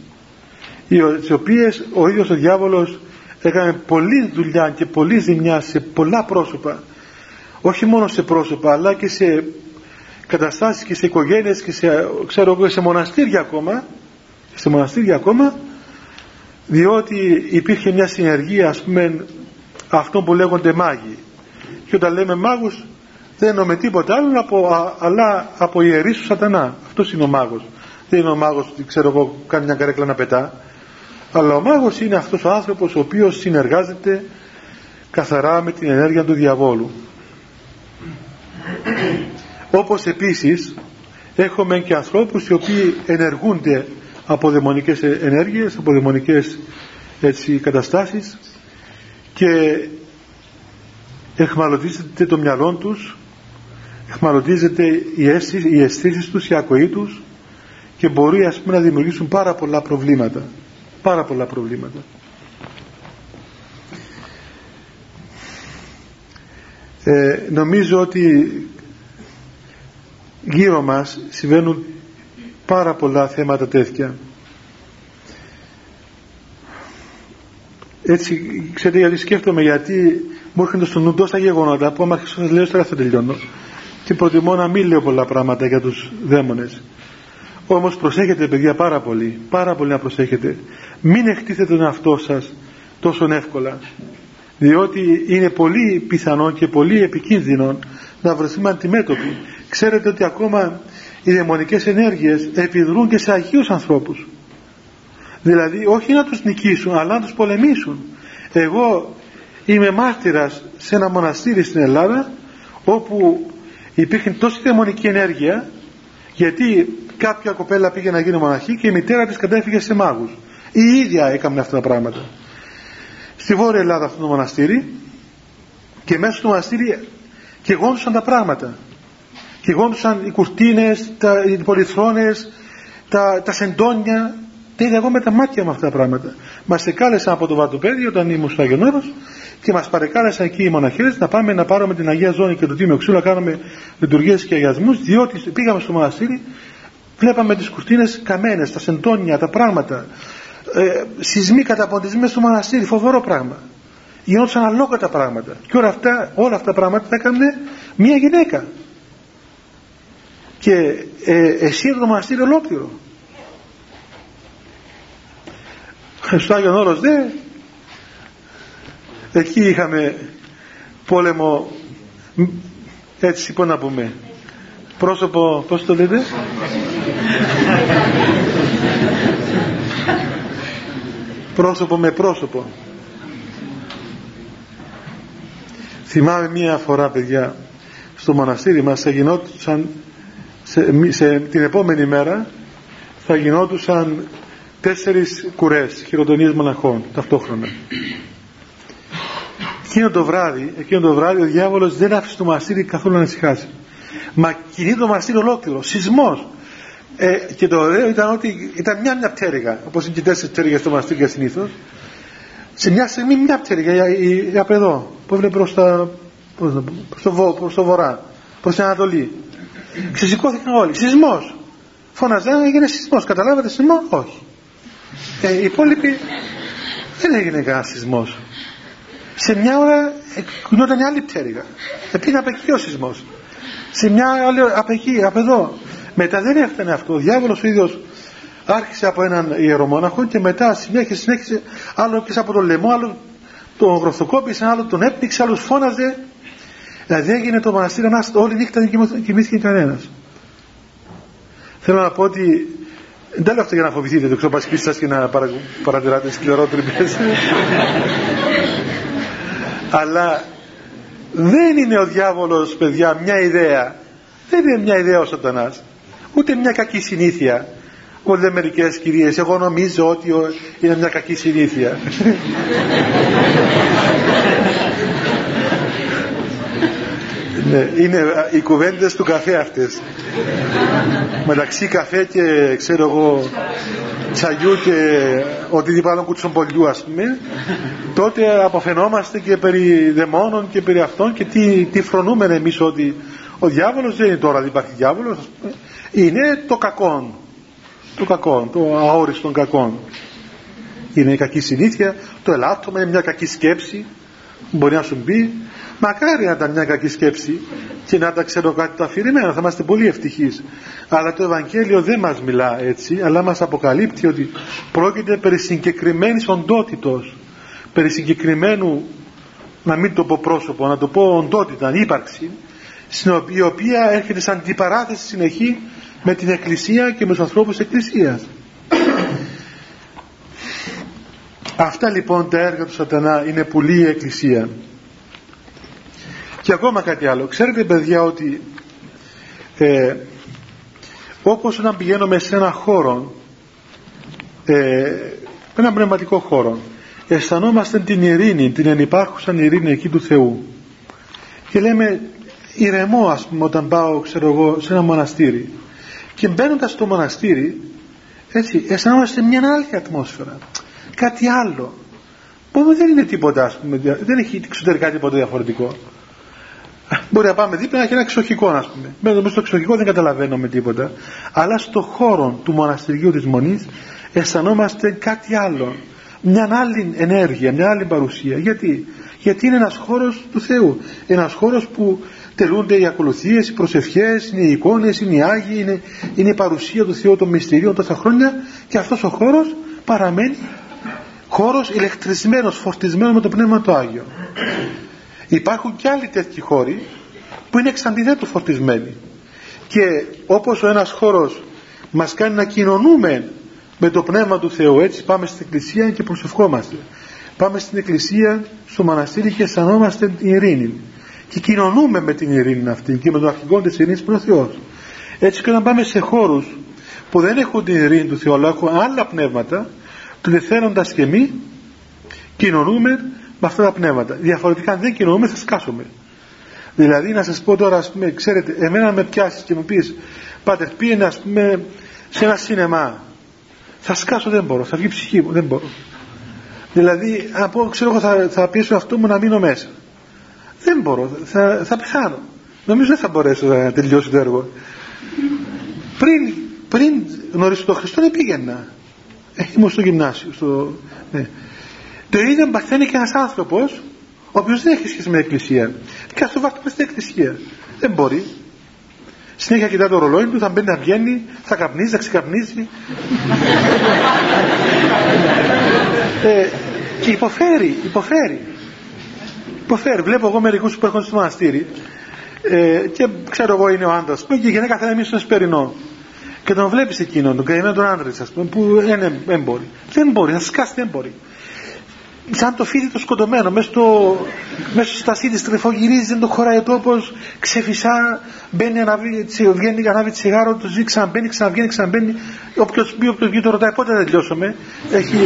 οι οποίες ο ίδιος ο διάβολος έκανε πολλή δουλειά και πολλή ζημιά σε πολλά πρόσωπα όχι μόνο σε πρόσωπα αλλά και σε καταστάσεις και σε οικογένειες και σε, ξέρω, σε μοναστήρια ακόμα σε μοναστήρια ακόμα διότι υπήρχε μια συνεργία ας πούμε αυτών που λέγονται μάγοι. Και όταν λέμε μάγους δεν εννοούμε τίποτα άλλο από, αλλά από ιερείς του σατανά. Αυτός είναι ο μάγος. Δεν είναι ο μάγος ξέρω εγώ κάνει μια καρέκλα να πετά. Αλλά ο μάγος είναι αυτός ο άνθρωπος ο οποίος συνεργάζεται καθαρά με την ενέργεια του διαβόλου όπως επίσης έχουμε και ανθρώπους οι οποίοι ενεργούνται από δαιμονικές ενέργειες από δαιμονικές έτσι, καταστάσεις και εχμαλωτίζεται το μυαλό τους εχμαλωτίζεται η αίσθηση, οι αισθήσεις τους, η ακοή τους και μπορεί ας πούμε να δημιουργήσουν πάρα πολλά προβλήματα. Πάρα πολλά προβλήματα ε, νομίζω ότι γύρω μας συμβαίνουν πάρα πολλά θέματα τέτοια. Έτσι ξέρετε γιατί σκέφτομαι γιατί μου έρχονται στο νου τόσα γεγονότα που άμα σας λέω τώρα θα τελειώνω. Και προτιμώ να μην λέω πολλά πράγματα για τους δαίμονες. Όμως προσέχετε παιδιά πάρα πολύ. Πάρα πολύ να προσέχετε. Μην εκτίθετε τον εαυτό σας τόσο εύκολα διότι είναι πολύ πιθανό και πολύ επικίνδυνο να βρεθούμε αντιμέτωποι. Ξέρετε ότι ακόμα οι δαιμονικές ενέργειες επιδρούν και σε αγίους ανθρώπους. Δηλαδή όχι να τους νικήσουν αλλά να τους πολεμήσουν. Εγώ είμαι μάρτυρας σε ένα μοναστήρι στην Ελλάδα όπου υπήρχε τόση δαιμονική ενέργεια γιατί κάποια κοπέλα πήγε να γίνει μοναχή και η μητέρα της κατέφυγε σε μάγους. Η ίδια έκαμε αυτά τα πράγματα στη Βόρεια Ελλάδα αυτό το μοναστήρι και μέσα στο μοναστήρι και γόντουσαν τα πράγματα. Και γόντουσαν οι κουρτίνες, τα, οι πολυθρόνες, τα, τα σεντόνια. Τα είδα εγώ με τα μάτια μου αυτά τα πράγματα. Μας εκάλεσαν από το βατοπέδι όταν ήμουν στο Άγιον και μας παρεκάλεσαν εκεί οι μοναχές να πάμε να πάρουμε την Αγία Ζώνη και το Τίμιο Ξύλο να κάνουμε λειτουργίες και αγιασμούς διότι πήγαμε στο μοναστήρι βλέπαμε τις κουρτίνες καμένες, τα σεντόνια, τα πράγματα ε, σεισμοί καταποντισμοί στο μοναστήρι, φοβερό πράγμα. Γινόντουσαν αλόκατα πράγματα. Και όλα αυτά, όλα αυτά τα πράγματα τα έκανε μία γυναίκα. Και ε, εσύ το μοναστήρι ολόκληρο. Στο Άγιον Όρος δε. Εκεί είχαμε πόλεμο. Έτσι πω να πούμε. Πρόσωπο πως το λέτε; Πρόσωπο με πρόσωπο. Θυμάμαι μία φορά παιδιά στο μοναστήρι μας θα γινόντουσαν σε, σε, την επόμενη μέρα θα γινόντουσαν τέσσερις κουρές χειροτονίες μοναχών ταυτόχρονα. Εκείνο το βράδυ εκείνο το βράδυ ο διάβολος δεν άφησε το μοναστήρι καθόλου να ησυχάσει μα κινεί το μοναστήρι ολόκληρο σεισμός ε, και το ωραίο ήταν ότι ήταν μια μια πτέρυγα όπως είναι και τέσσερις πτέρυγες στο μοναστήρι συνήθως. σε μια στιγμή μια πτέρυγα η, η, από εδώ που έβλεπε προς, τα, προς, το, προς το βορρά προς την Ανατολή. Ξεσηκώθηκαν όλοι. Σεισμός. Φώναζαν έγινε σεισμός καταλάβατε σεισμός; Όχι. Ε, οι υπόλοιποι δεν έγινε κανένα σεισμός. Σε μια ώρα κουνόταν άλλη πτέρυγα. Επήρε από εκεί ο σεισμός. Σε μια άλλη από εκεί, από εδώ μετά δεν έφτανε αυτό. Ο διάβολος ο ίδιος άρχισε από έναν ιερομόναχο και μετά συνέχισε, συνέχισε. Άλλο και από το λαιμό άλλο τον γροθοκόπησε άλλο τον έπνιξε άλλο φώναζε. Δηλαδή έγινε το μοναστήρι ανάστατο. Όλη νύχτα δεν κοιμήθηκε κανένας. Θέλω να πω ότι δεν λέω αυτό για να φοβηθείτε το ξοπασκή σας και να παρα, παρατηράτε σκληρότρυπες αλλά δεν είναι ο διάβολος παιδιά μια ιδέα. Δεν είναι μια ιδέα ο σατανάς ούτε μια κακή συνήθεια. Που λένε μερικές κυρίες. Εγώ νομίζω ότι είναι μια κακή συνήθεια. Ναι, είναι οι κουβέντες του καφέ αυτές. Μεταξύ καφέ και ξέρω εγώ τσαγιού και οτιδήποτε άλλο κουτσομπολιού ας πούμε τότε αποφαινόμαστε και περί δαιμόνων και περί αυτών και τι, τι φρονούμε εμείς ότι ο διάβολος δεν είναι τώρα δεν υπάρχει διάβολος ας πούμε. είναι το κακό το κακό, το αόριστο κακό είναι η κακή συνήθεια το ελάττωμα είναι μια κακή σκέψη. Μπορεί να σου πει μακάρι να ήταν μια κακή σκέψη και να τα ξέρω κάτι το αφηρημένο θα είμαστε πολύ ευτυχείς. Αλλά το Ευαγγέλιο δεν μας μιλά έτσι αλλά μας αποκαλύπτει ότι πρόκειται περί συγκεκριμένης οντότητος. Περί συγκεκριμένου να μην το πω πρόσωπο να το πω οντότητα, ύπαρξη η οποία έρχεται σαν αντιπαράθεση συνεχή με την Εκκλησία και με τους ανθρώπους της Εκκλησίας. Αυτά λοιπόν τα έργα του σατανά είναι πουλή η Εκκλησία. Και ακόμα κάτι άλλο. Ξέρετε παιδιά ότι ε, όπως όταν πηγαίνουμε σε ένα χώρο ε, ένα πνευματικό χώρο αισθανόμαστε την ειρήνη την ενυπάρχουσα ειρήνη εκεί του Θεού. Και λέμε ηρεμό ας πούμε όταν πάω ξέρω εγώ σε ένα μοναστήρι και μπαίνοντας στο μοναστήρι έτσι αισθανόμαστε μια άλλη ατμόσφαιρα κάτι άλλο που δεν είναι τίποτα ας πούμε δεν έχει εξωτερικά τίποτα διαφορετικό Μπορεί να πάμε δίπλα να έχει ένα εξοχικό, ας πούμε. Μέσα στο εξοχικό δεν καταλαβαίνουμε τίποτα. Αλλά στο χώρο του μοναστηριού της Μονής αισθανόμαστε κάτι άλλο. Μια άλλη ενέργεια, μια άλλη παρουσία. Γιατί, Γιατί είναι ένας χώρος του Θεού. Ένας χώρος που τελούνται οι ακολουθίες, οι προσευχές, είναι οι εικόνες, είναι οι άγιοι, είναι, είναι η παρουσία του Θεού των μυστηρίων τόσα χρόνια και αυτός ο χώρος παραμένει χώρος ηλεκτρισμένος, φορτισμένος με το πνεύμα του Άγιο. Υπάρχουν και άλλοι τέτοιοι χώροι που είναι εξ αντιθέτου φορτισμένοι. Και όπως ο ένας χώρος μας κάνει να κοινωνούμε με το Πνεύμα του Θεού έτσι πάμε στην Εκκλησία και προσευχόμαστε. Πάμε στην Εκκλησία, στο μοναστήρι και αισθανόμαστε την ειρήνη. Και κοινωνούμε με την ειρήνη αυτή και με τον αρχηγό της ειρήνης που είναι ο Θεός. Έτσι και όταν πάμε σε χώρους που δεν έχουν την ειρήνη του Θεού αλλά έχουν άλλα πνεύματα, τότε θέλοντας και εμείς κοινωνούμε με αυτά τα πνεύματα. Διαφορετικά αν δεν κοινωνούμε θα σκάσουμε. Δηλαδή να σας πω τώρα ας πούμε, ξέρετε, εμένα με πιάσεις και μου πεις Πάτερ πήγαινε ας πούμε σε ένα σινεμά. Θα σκάσω δεν μπορώ, θα βγει η ψυχή μου, δεν μπορώ. Δηλαδή, αν πω, ξέρω εγώ, θα, θα πιέσω αυτό μου να μείνω μέσα. Δεν μπορώ, θα, θα πεθάνω. Νομίζω δεν θα μπορέσω να τελειώσω το έργο. Πριν, πριν γνωρίσω τον Χριστό δεν πήγαινα. Ε, ήμουν στο γυμνάσιο. Στο, ναι. Το ίδιο παθαίνει και ένας άνθρωπος ο οποίος δεν έχει σχέση με την εκκλησία. Και ας το βάλουμε στην εκκλησία. Δεν μπορεί. Συνέχεια κοιτά το ρολόι του, θα μπαίνει να βγαίνει, θα καπνίζει, θα ξεκαπνίζει. ε, και υποφέρει, υποφέρει. Υποφέρει. Βλέπω εγώ μερικούς που έρχονται στο μοναστήρι ε, και ξέρω εγώ είναι ο άντρας και η γυναίκα θα είναι στο εσπερινό. Και τον βλέπεις εκείνον, τον καημένο τον άντρα, ας πούμε, που δεν μπορεί. Δεν μπορεί, θα σκάσει, δεν μπορεί σαν το φίδι το σκοτωμένο μέσα στο, μέσα στο στασί της τρεφογυρίζει δεν το χωράει ο τόπος ξεφυσά μπαίνει αναβεί, βγαίνει ανάβει τσιγάρο το ζει ξαναμπαίνει ξαναβγαίνει ξαναμπαίνει. Όποιος πει όποιος βγει το ρωτάει πότε θα τελειώσουμε; Έχει,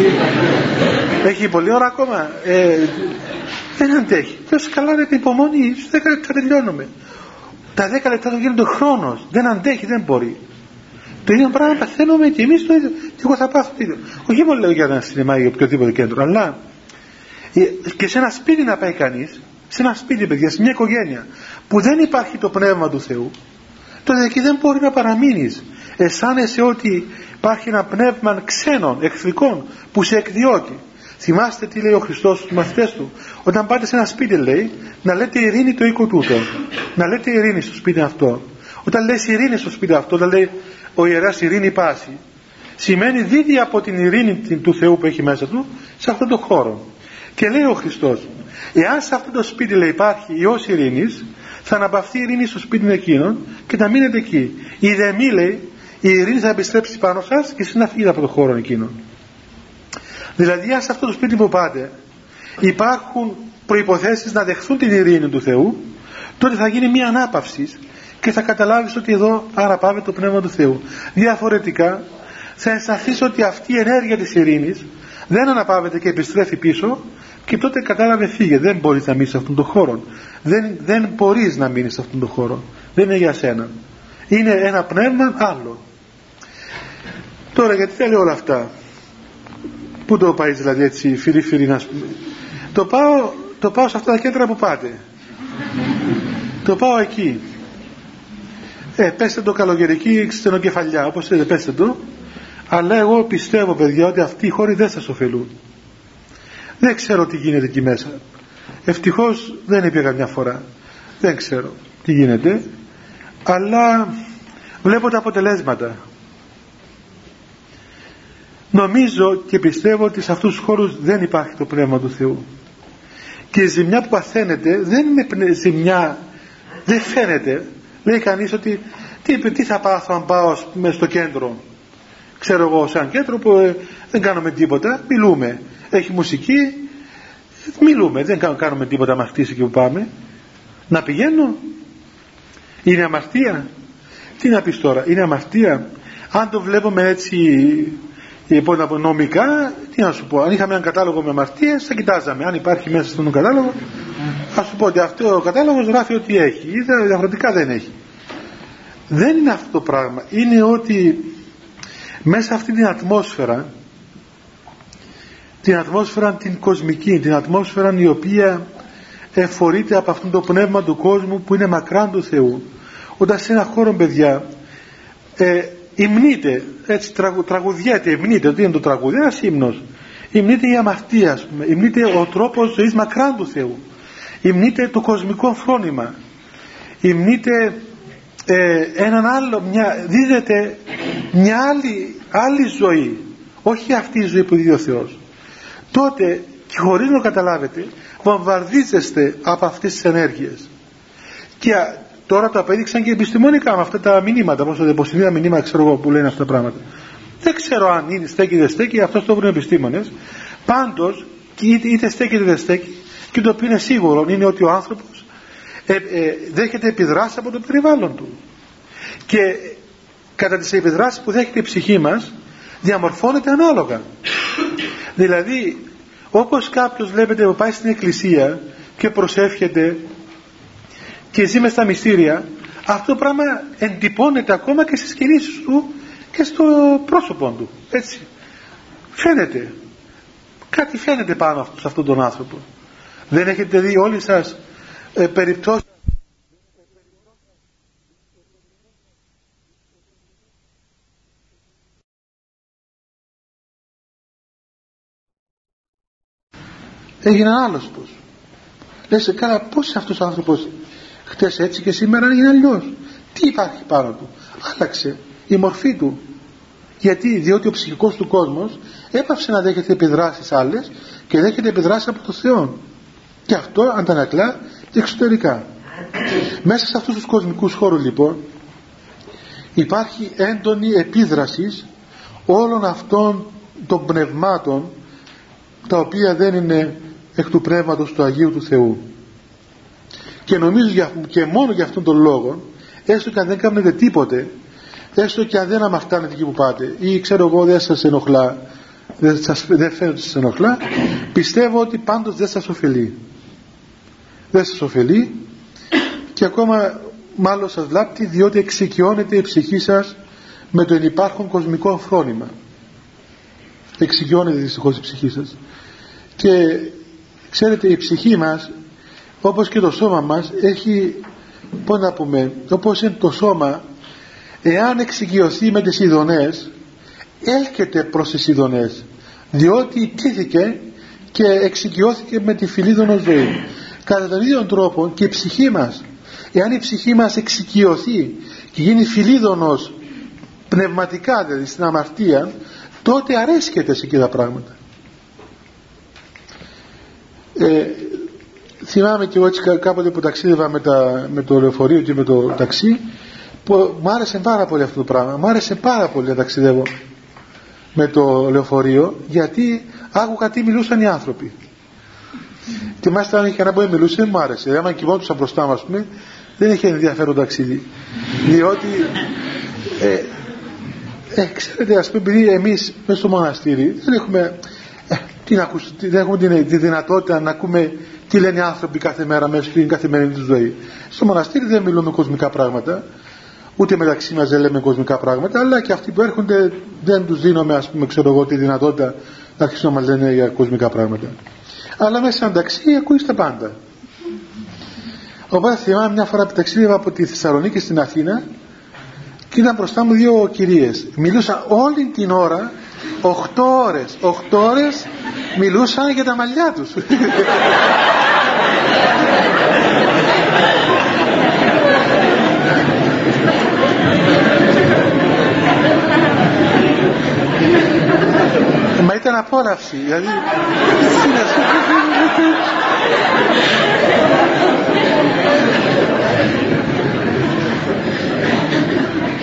έχει πολλή ώρα ακόμα. Ε, δεν αντέχει. Λες καλά ρε υπομονή 10 λεπτά τελειώνουμε. Τα 10 λεπτά του γίνονται χρόνος. Δεν αντέχει δεν μπορεί. Το ίδιο πράγμα παθαίνουμε και εμείς το ίδιο. Και εγώ θα πάθω το ίδιο. Όχι μόνο λέω για ένα σινεμά ή για οποιοδήποτε κέντρο, αλλά ε, και σε ένα σπίτι να πάει κανείς, σε ένα σπίτι, παιδιά, σε μια οικογένεια που δεν υπάρχει το πνεύμα του Θεού, τότε εκεί δεν μπορεί να παραμείνεις. Αισθάνεσαι ότι υπάρχει ένα πνεύμα ξένων, εχθρικών, που σε εκδιώκει. Θυμάστε τι λέει ο Χριστός στους μαθητές του. Όταν πάτε σε ένα σπίτι, λέει, να λέτε ειρήνη το οίκο τούτο. Να λέτε ειρήνη στο σπίτι αυτό. Όταν λέει ειρήνη στο σπίτι αυτό, όταν λέει ο ιεράς ειρήνη πάση σημαίνει δίδει από την ειρήνη του Θεού που έχει μέσα του σε αυτόν τον χώρο και λέει ο Χριστός εάν σε αυτό το σπίτι λέει υπάρχει Υιός ειρήνης θα αναπαυθεί η ειρήνη στο σπίτι εκείνων και θα μείνετε εκεί η δεμή λέει η ειρήνη θα επιστρέψει πάνω σας και εσείς να φύγετε από τον χώρο εκείνον δηλαδή αν σε αυτό το σπίτι που πάτε υπάρχουν προϋποθέσεις να δεχθούν την ειρήνη του Θεού τότε θα γίνει μια ανάπαυση και θα καταλάβεις ότι εδώ αναπαύει το Πνεύμα του Θεού. Διαφορετικά θα αισθανθείς ότι αυτή η ενέργεια της ειρήνης δεν αναπαύεται και επιστρέφει πίσω και τότε κατάλαβε φύγε. Δεν μπορείς να μείνεις σε αυτόν τον χώρο. Δεν, δεν μπορείς να μείνεις σε αυτόν τον χώρο. Δεν είναι για σένα. Είναι ένα πνεύμα άλλο. Τώρα γιατί τα λέω όλα αυτά; Πού το πάεις δηλαδή έτσι φίλοι φίλοι να πούμε. Το πάω, το πάω σε αυτά τα κέντρα που πάτε. Το πάω εκεί. Ε, πέστε το καλογερική στενοκεφαλιά, όπως θέλετε πέστε το. Αλλά εγώ πιστεύω παιδιά ότι αυτοί οι χώροι δεν σας ωφελούν. Δεν ξέρω τι γίνεται εκεί μέσα. Ευτυχώς δεν έπια καμιά φορά. Δεν ξέρω τι γίνεται. Αλλά βλέπω τα αποτελέσματα. Νομίζω και πιστεύω ότι σε αυτούς τους χώρους δεν υπάρχει το Πνεύμα του Θεού. Και η ζημιά που παθαίνεται δεν είναι ζημιά, δεν φαίνεται, Λέει κανείς ότι τι, τι θα πάθω αν πάω με στο κέντρο. Ξέρω εγώ σαν κέντρο που ε, δεν κάνουμε τίποτα, μιλούμε. Έχει μουσική, μιλούμε. Δεν κάνουμε τίποτα με χτίσει και που πάμε. Να πηγαίνω. Είναι αμαρτία. Τι να πεις τώρα, είναι αμαρτία. Αν το βλέπουμε έτσι λοιπόν από νομικά, τι να σου πω, αν είχαμε έναν κατάλογο με αμαρτίες θα κοιτάζαμε. Αν υπάρχει μέσα στον κατάλογο, θα σου πω ότι αυτό ο κατάλογος γράφει ότι έχει, ή διαφορετικά δεν έχει. Δεν είναι αυτό το πράγμα. Είναι ότι μέσα αυτή την ατμόσφαιρα, την ατμόσφαιρα την κοσμική, την ατμόσφαιρα η οποία εφορείται από αυτό το πνεύμα του κόσμου που είναι μακράν του Θεού. Όταν σε ένα χώρο παιδιά ε, υμνείται, έτσι τραγου, τραγουδιέται, υμνείται, ότι είναι το τραγούδι, ένας ύμνος. Υμνείται η αμαρτία, ας πούμε, υμνείται ο τρόπος ζωής μακράν του Θεού. Υμνείται το κοσμικό φρόνημα. Υμνείται ε, έναν άλλο, μια, δίδεται μια άλλη, άλλη ζωή. Όχι αυτή η ζωή που δίδει ο Θεός. Τότε και χωρίς να καταλάβετε βομβαρδίζεστε από αυτές τις ενέργειες. Και τώρα το απέδειξαν και επιστημονικά με αυτά τα μηνύματα, όπως τα υποσυνείδητα μηνύματα ξέρω εγώ που λένε αυτά τα πράγματα. Δεν ξέρω αν είναι στέκει ή δεν στέκει, αυτό το βρουν επιστήμονες. Πάντως, είτε στέκει είτε δεν στέκει, και το οποίο είναι σίγουρο είναι ότι ο άνθρωπος ε, ε, δέχεται επιδράσει από το περιβάλλον του. Και κατά τις επιδράσεις που δέχεται η ψυχή μας διαμορφώνεται ανάλογα. δηλαδή όπως κάποιος βλέπετε που πάει στην εκκλησία και προσεύχεται και ζει μες στα μυστήρια αυτό το πράγμα εντυπώνεται ακόμα και στις κινήσεις του και στο πρόσωπο του. Έτσι. Φαίνεται. Κάτι φαίνεται πάνω σε αυτόν τον άνθρωπο. Δεν έχετε δει όλοι σας ε, περιπτώσεις έγινε άλλος πως λες καλά πως αυτός ο άνθρωπος; Χτες έτσι και σήμερα έγινε αλλιώς. τι υπάρχει πάνω του; Άλλαξε η μορφή του. Γιατί; Διότι ο ψυχικός του κόσμος έπαυσε να δέχεται επιδράσεις άλλες και δέχεται επιδράσεις από το Θεό και αυτό αντανακλά εξωτερικά. Μέσα σε αυτούς τους κοσμικούς χώρους λοιπόν υπάρχει έντονη επίδραση όλων αυτών των πνευμάτων τα οποία δεν είναι εκ του Πνεύματος του Αγίου του Θεού. Και νομίζω και μόνο για αυτόν τον λόγο έστω και αν δεν κάνετε τίποτε έστω και αν δεν αμαρτάνετε εκεί που πάτε ή ξέρω εγώ δεν σας ενοχλά δεν, σας, δεν φαίνεται ότι σας ενοχλά πιστεύω ότι πάντως δεν σας ωφελεί. Δεν σας ωφελεί. Και ακόμα μάλλον σας βλάπτει διότι εξοικειώνεται η ψυχή σας με το υπάρχον κοσμικό φρόνημα. Εξοικειώνεται δυστυχώς η ψυχή σας. Και ξέρετε η ψυχή μας όπως και το σώμα μας έχει πώς να πούμε όπως είναι το σώμα εάν εξοικειωθεί με τις ειδονές έλκεται προς τις ειδονές διότι υπήρχε και εξοικειώθηκε με τη φιλίδωνο ζωή. Κατά τον ίδιο τρόπο και η ψυχή μας εάν η ψυχή μας εξοικειωθεί και γίνει φιλίδωνος πνευματικά δηλαδή στην αμαρτία τότε αρέσκεται σε εκείνα πράγματα ε, θυμάμαι και εγώ έτσι κάποτε που ταξίδευα με, τα, με το λεωφορείο και με το ταξί που μου άρεσε πάρα πολύ αυτό το πράγμα. Μου άρεσε πάρα πολύ να ταξιδεύω με το λεωφορείο γιατί άκουγα τι μιλούσαν οι άνθρωποι. Και μάλιστα αν είχε ένα που μιλούσε δεν μου άρεσε. Άμα κοιμόντουσαν μπροστά μας πούμε δεν είχε ενδιαφέρον ταξίδι. Διότι ε, ε, ξέρετε ας πούμε επειδή εμείς μέσα στο μοναστήρι δεν έχουμε ε, τι να δεν έχουμε τη, τη δυνατότητα να ακούμε τι λένε οι άνθρωποι κάθε μέρα μέσα στην καθημερινή τους ζωή. Στο μοναστήρι δεν μιλούμε κοσμικά πράγματα, ούτε μεταξύ μας δεν λέμε κοσμικά πράγματα, αλλά και αυτοί που έρχονται δεν τους δίνουμε, ας πούμε, ξέρω εγώ, τη δυνατότητα να αρχίσουν να μας λένε για κοσμικά πράγματα. Αλλά μέσα σαν ταξί ακούει τα πάντα. Οπότε θυμάμαι μια φορά που ταξίδευα από τη Θεσσαλονίκη στην Αθήνα και ήταν μπροστά μου δύο κυρίες. Μιλούσαν όλη την ώρα, 8 ώρες, 8 ώρες μιλούσαν για τα μαλλιά τους. Μα ήταν απόλαυση, δηλαδή...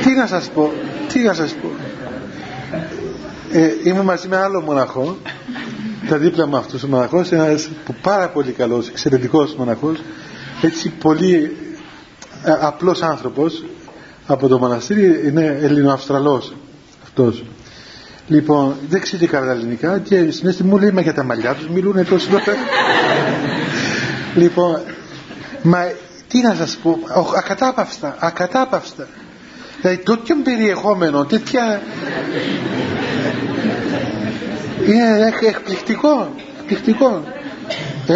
Τι να σας πω, τι να σας πω. Ε, ήμουν μαζί με άλλο μοναχό, τα δίπλα μου αυτός ο μοναχός, ένας πάρα πολύ καλός, εξαιρετικός μοναχός, έτσι πολύ ε, απλός άνθρωπος από το μοναστήρι, είναι Ελληνοαυστραλός αυτός. Λοιπόν, δεν ξέρει καλά ελληνικά και συνέστη μου λέει, μα για τα μαλλιά τους μιλούν τόσο λοιπόν, μα τι να σας πω, ακατάπαυστα, ακατάπαυστα. Δηλαδή τέτοιο περιεχόμενο, τέτοια... Είναι εκπληκτικό, εκπληκτικό. Ε;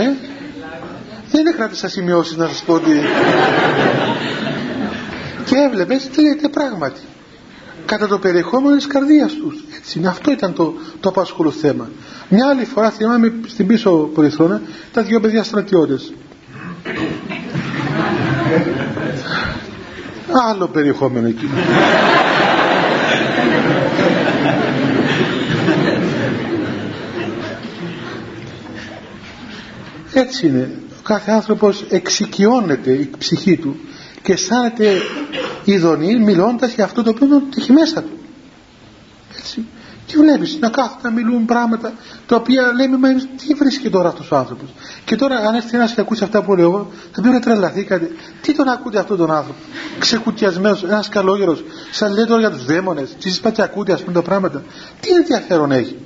Δεν έκρατησα σημειώσεις να σας πω ότι... και έβλεπες τι λέτε πράγματι. Κατά το περιεχόμενο της καρδίας τους. Έτσι, αυτό ήταν το, το απασχολό θέμα. Μια άλλη φορά θυμάμαι στην πίσω πολυθρόνα τα δυο παιδιά στρατιώτες άλλο περιεχόμενο εκεί. Έτσι είναι. Ο κάθε άνθρωπος εξοικειώνεται η ψυχή του και αισθάνεται ειδονή μιλώντας για αυτό το οποίο έχει μέσα του. Έτσι και βλέπεις να κάθονται να μιλούν πράγματα τα οποία λέμε μα τι βρίσκει τώρα αυτός ο άνθρωπος και τώρα αν έρθει ένας και ακούσει αυτά που λέω εγώ θα πει ρε τρελαθήκατε τι τον ακούτε αυτόν τον άνθρωπο ξεκουτιασμένος ένας καλόγερος σαν λέει τώρα για τους δαίμονες τις σας και ακούτε ας πούμε τα πράγματα. Τι ενδιαφέρον έχει.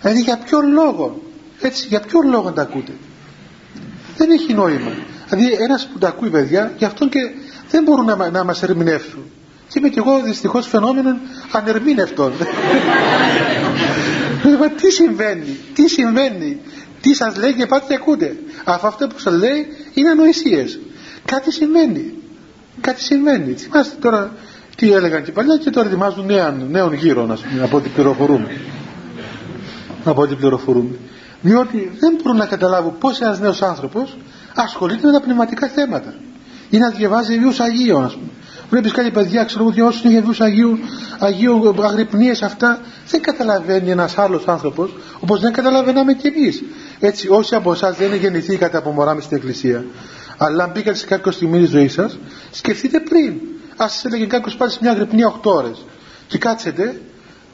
Δηλαδή για ποιο λόγο έτσι για ποιο λόγο τα ακούτε. Δεν έχει νόημα. Δηλαδή ένας που τα ακούει παιδιά γι' αυτό και δεν μπορούν να, να μας ερμηνεύσουν και είμαι κι εγώ δυστυχώς φαινόμενο ανερμήνευτον. Μα τι συμβαίνει, τι συμβαίνει, τι σας λέει και πάτε ακούτε. Αφού αυτό που σας λέει είναι ανοησίες. Κάτι συμβαίνει. Κάτι συμβαίνει. Θυμάστε τώρα τι έλεγαν και παλιά και τώρα ετοιμάζουν νέων, νέων γύρω από ό,τι πληροφορούμε. Από ό,τι πληροφορούμε. Διότι δεν μπορούν να καταλάβουν πώς ένας νέος άνθρωπος ασχολείται με τα πνευματικά θέματα. Ή να διαβάζει βιούς Αγίων, ας πούμε. Βλέπεις κάτι παιδιά, ξέρω εγώ, διώσουν για βιού Αγίου, Αγίου αγρυπνίες αυτά. Δεν καταλαβαίνει ένας άλλος άνθρωπος, όπως δεν καταλαβαίναμε κι εμείς. Έτσι, όσοι από εσάς δεν γεννηθήκατε από μωρά με στην Εκκλησία, αλλά αν μπήκατε σε κάποια στιγμή τη ζωή σας, σκεφτείτε πριν. Α σα έλεγε κάποιος πάλι σε μια αγρυπνία 8 ώρες και κάτσετε,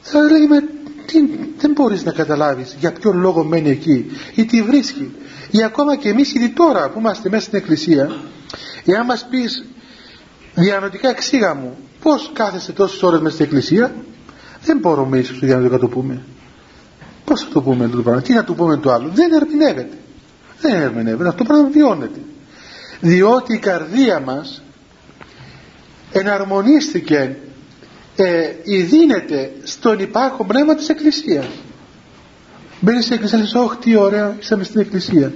θα έλεγε με τι, δεν μπορείς να καταλάβεις για ποιο λόγο μένει εκεί ή τι βρίσκει ή ακόμα και εμείς ήδη τώρα που είμαστε μέσα στην εκκλησία εάν μας πεις διανοητικά εξήγα μου πως κάθεστε τόσες ώρες μέσα στην εκκλησία; Δεν μπορούμε ίσως διανοητικά να το πούμε. Πως θα το πούμε το πράγμα; Τι να το πούμε το άλλο δεν ερμηνεύεται. Δεν ερμηνεύεται. Αυτό το πράγμα βιώνεται. Διότι η καρδία μας εναρμονίστηκε ε, δίνεται στον υπάρχον πνεύμα της Εκκλησίας. Μπαίνει στην εκκλησία λες όχι τι ωραία είσαμε στην εκκλησία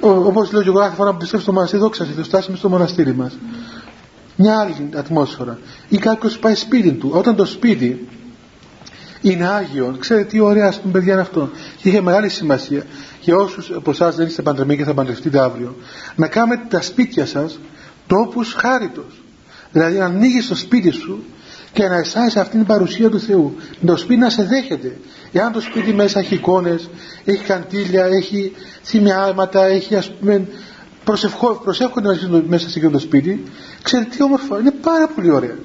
όπως λέω και εγώ κάθε φορά που πιστεύω στο μοναστήρι δόξα σε φτάσουμε στο μοναστήρι μας μια άλλη ατμόσφαιρα. Ή κάποιος πάει σπίτι του. Όταν το σπίτι είναι Άγιο ξέρετε τι ωραία ας πούμε παιδιά είναι αυτό. Και είχε μεγάλη σημασία για όσους από εσάς δεν είστε παντρεμένοι και θα παντρευτείτε αύριο να κάνετε τα σπίτια σας τόπους χάριτος. Δηλαδή να ανοίγεις το σπίτι σου και να αισθάνεσαι αυτήν την παρουσία του Θεού. Το σπίτι να σε δέχεται. Εάν το σπίτι μέσα έχει εικόνες έχει καντήλια, έχει θυμιάματα έχει ας πούμε προσευχό, προσεύχονται μέσα σε εκείνο το σπίτι ξέρετε τι όμορφο είναι πάρα πολύ ωραία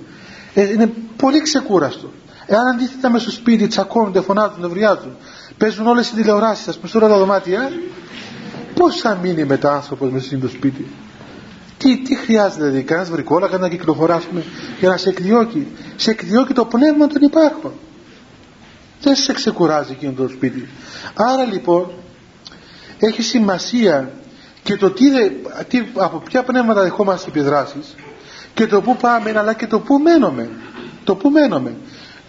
ε, είναι πολύ ξεκούραστο εάν αντίθετα μέσα στο σπίτι τσακώνονται, φωνάζουν, νευριάζουν παίζουν όλες οι τηλεοράσεις σας προς τα δωμάτια πώς θα μείνει μετά άνθρωπος μέσα στο σπίτι; Τι, τι χρειάζεται δηλαδή, κανένας βρικόλακα να κυκλοφοράσουμε για να σε εκδιώκει. Σε εκδιώκει το πνεύμα των υπάρχων. Δεν σε ξεκουράζει εκείνο το σπίτι. Άρα λοιπόν έχει σημασία και το τι, τι, από ποια πνεύματα δεχόμαστε επιδράσεις και το που πάμε αλλά και το που μένουμε. Το που μένουμε.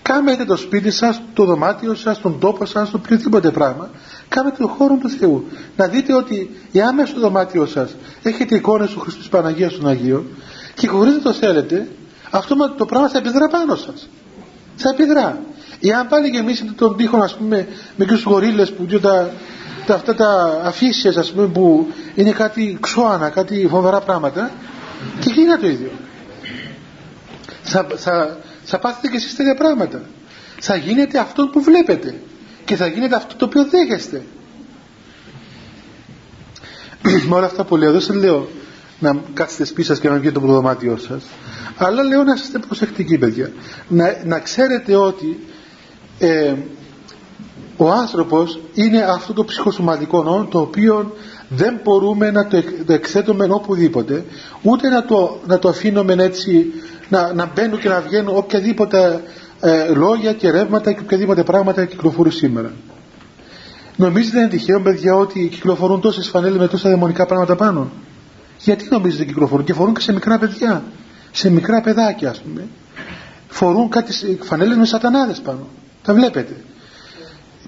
Κάμετε το σπίτι σας, το δωμάτιο σας, τον τόπο σας, το οποιοδήποτε πράγμα. Κάμετε το χώρο του Θεού. Να δείτε ότι η μέσα στο δωμάτιο σας έχετε εικόνες του Χριστού Παναγίας των Αγίων και χωρίς να το θέλετε, αυτό το πράγμα θα επιδρά πάνω σας. Θα επιδρά. Εάν πάλι γεμίσετε τον τοίχο, ας πούμε, με τους γορίλες που τα, τα, αυτά τα αφήσεις, ας πούμε, που είναι κάτι ξώανα, κάτι φοβερά πράγματα, και εκεί είναι το ίδιο. Θα, θα, θα πάθετε και εσείς τέτοια πράγματα. Θα γίνετε αυτό που βλέπετε και θα γίνετε αυτό το οποίο δέχεστε. Με όλα αυτά που λέω δεν σας λέω να κάτσετε σπίτι σας και να βγείτε το δωμάτιό σας αλλά λέω να είστε προσεκτικοί παιδιά. Να, να ξέρετε ότι ε, ο άνθρωπος είναι αυτό το ψυχοσωματικό νόμο το οποίο δεν μπορούμε να το, το εκθέτουμε οπουδήποτε ούτε να το, να το αφήνουμε έτσι να, να μπαίνουν και να βγαίνουν οποιαδήποτε ε, λόγια και ρεύματα και οποιαδήποτε πράγματα κυκλοφορούν σήμερα. Νομίζετε είναι τυχαίο παιδιά ότι κυκλοφορούν τόσες φανέλες με τόσα δαιμονικά πράγματα πάνω; Γιατί νομίζετε κυκλοφορούν; Και φορούν και σε μικρά παιδιά. Σε μικρά παιδάκια ας πούμε. Φορούν κάτι φανέλες με σατανάδες πάνω. Τα βλέπετε.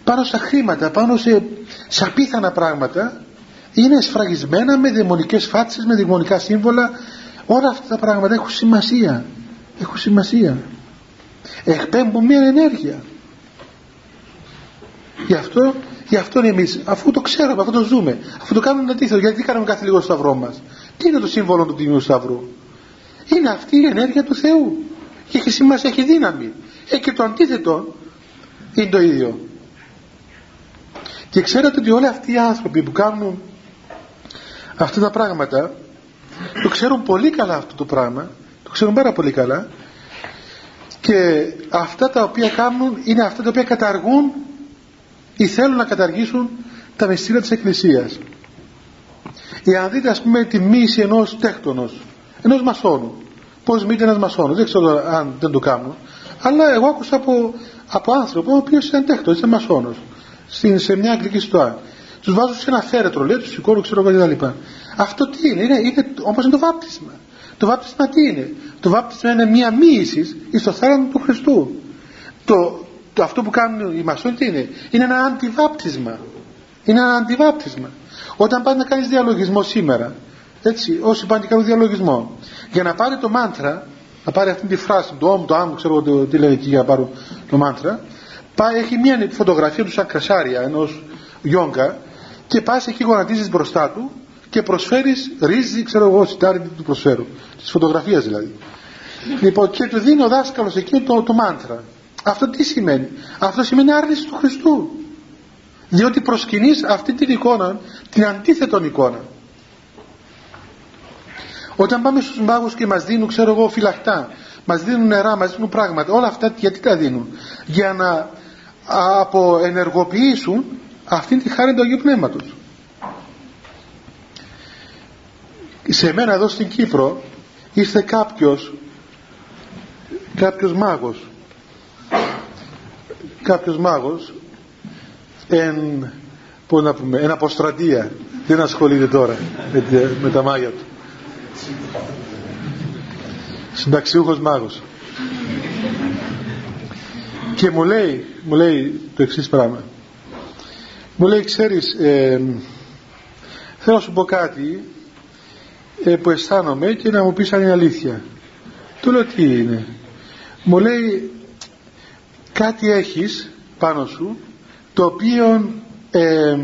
Πάνω στα χρήματα, πάνω σε, σε απίθανα πράγματα είναι σφραγισμένα με δαιμονικές φάτσες, με δαιμονικά σύμβολα. Όλα αυτά τα πράγματα έχουν σημασία. Έχουν σημασία. Εκπέμπουν μια ενέργεια. Γι' αυτό γι' αυτό εμείς αφού το ξέρουμε, αφού το ζούμε αφού το κάνουμε αντίθετο γιατί κάνουμε κάθε λίγο στο σταυρό μας. Τι είναι το σύμβολο του Τιμίου Σταυρού; Είναι αυτή η ενέργεια του Θεού. Και έχει σημασία, έχει δύναμη. Ε, και το αντίθετο. Είναι το ίδιο και ξέρετε ότι όλοι αυτοί οι άνθρωποι που κάνουν αυτά τα πράγματα το ξέρουν πολύ καλά αυτό το πράγμα το ξέρουν πάρα πολύ καλά και αυτά τα οποία κάνουν είναι αυτά τα οποία καταργούν ή θέλουν να καταργήσουν τα μυστήρια της Εκκλησίας. Για να δείτε ας πούμε τη μίση ενός τέκτονος ενός μασόνου πως μείνει ένας μασόνος δεν ξέρω αν δεν το κάνουν αλλά εγώ άκουσα από, από άνθρωπο ο οποίος είναι τέκτονος, είναι μασόνος σε μια αγγλική στοά τους βάζουν σε ένα φέρετρο λέει, τους σηκώνουν ξέρω εγώ κτλ αυτό τι είναι, είναι, είναι όπως είναι το βάπτισμα. Το βάπτισμα τι είναι; Το βάπτισμα είναι μία μοίησης στο θάνατο του Χριστού. Το, το, αυτό που κάνουν οι μασόνοι τι είναι; Είναι ένα αντιβάπτισμα. Είναι ένα αντιβάπτισμα. Όταν πάνε να κάνεις διαλογισμό σήμερα, έτσι, όσοι πάνε και κάνουν διαλογισμό, για να πάρει το μάντρα, να πάρει αυτή τη φράση, το όμ, το άμ, ξέρω το, τι λένε εκεί για να πάρω το μάντρα, πάει, έχει μια φωτογραφία του σαν κρασάρια ενός γιόγκα και πας εκεί γονατίζεις μπροστά του και προσφέρεις ρύζι, ξέρω εγώ, σιτάρι τι του προσφέρω. Της φωτογραφίας δηλαδή. Λοιπόν, και του δίνει ο δάσκαλος εκεί το, το μάντρα. Αυτό τι σημαίνει; Αυτό σημαίνει άρνηση του Χριστού. Διότι προσκυνείς αυτή την εικόνα, την αντίθετον εικόνα. Όταν πάμε στους μάγους και μας δίνουν, ξέρω εγώ, φυλακτά, μας δίνουν νερά, μας δίνουν πράγματα, όλα αυτά γιατί τα δίνουν; Για να αποενεργοποιήσουν αυτήν τη χάρη του Αγίου Πνεύματος. Σε μένα εδώ στην Κύπρο είστε κάποιος κάποιος μάγος. Κάποιος μάγος εν, πώς να πούμε, εν αποστρατεία. Δεν ασχολείται τώρα με, με τα μάγια του. Συνταξιούχος μάγος και μου λέει μου λέει το εξής πράγμα. Μου λέει ξέρεις ε, θέλω να σου πω κάτι ε, που αισθάνομαι και να μου πεις αν είναι αλήθεια. Του λέω τι είναι. Μου λέει κάτι έχεις πάνω σου το οποίο ε,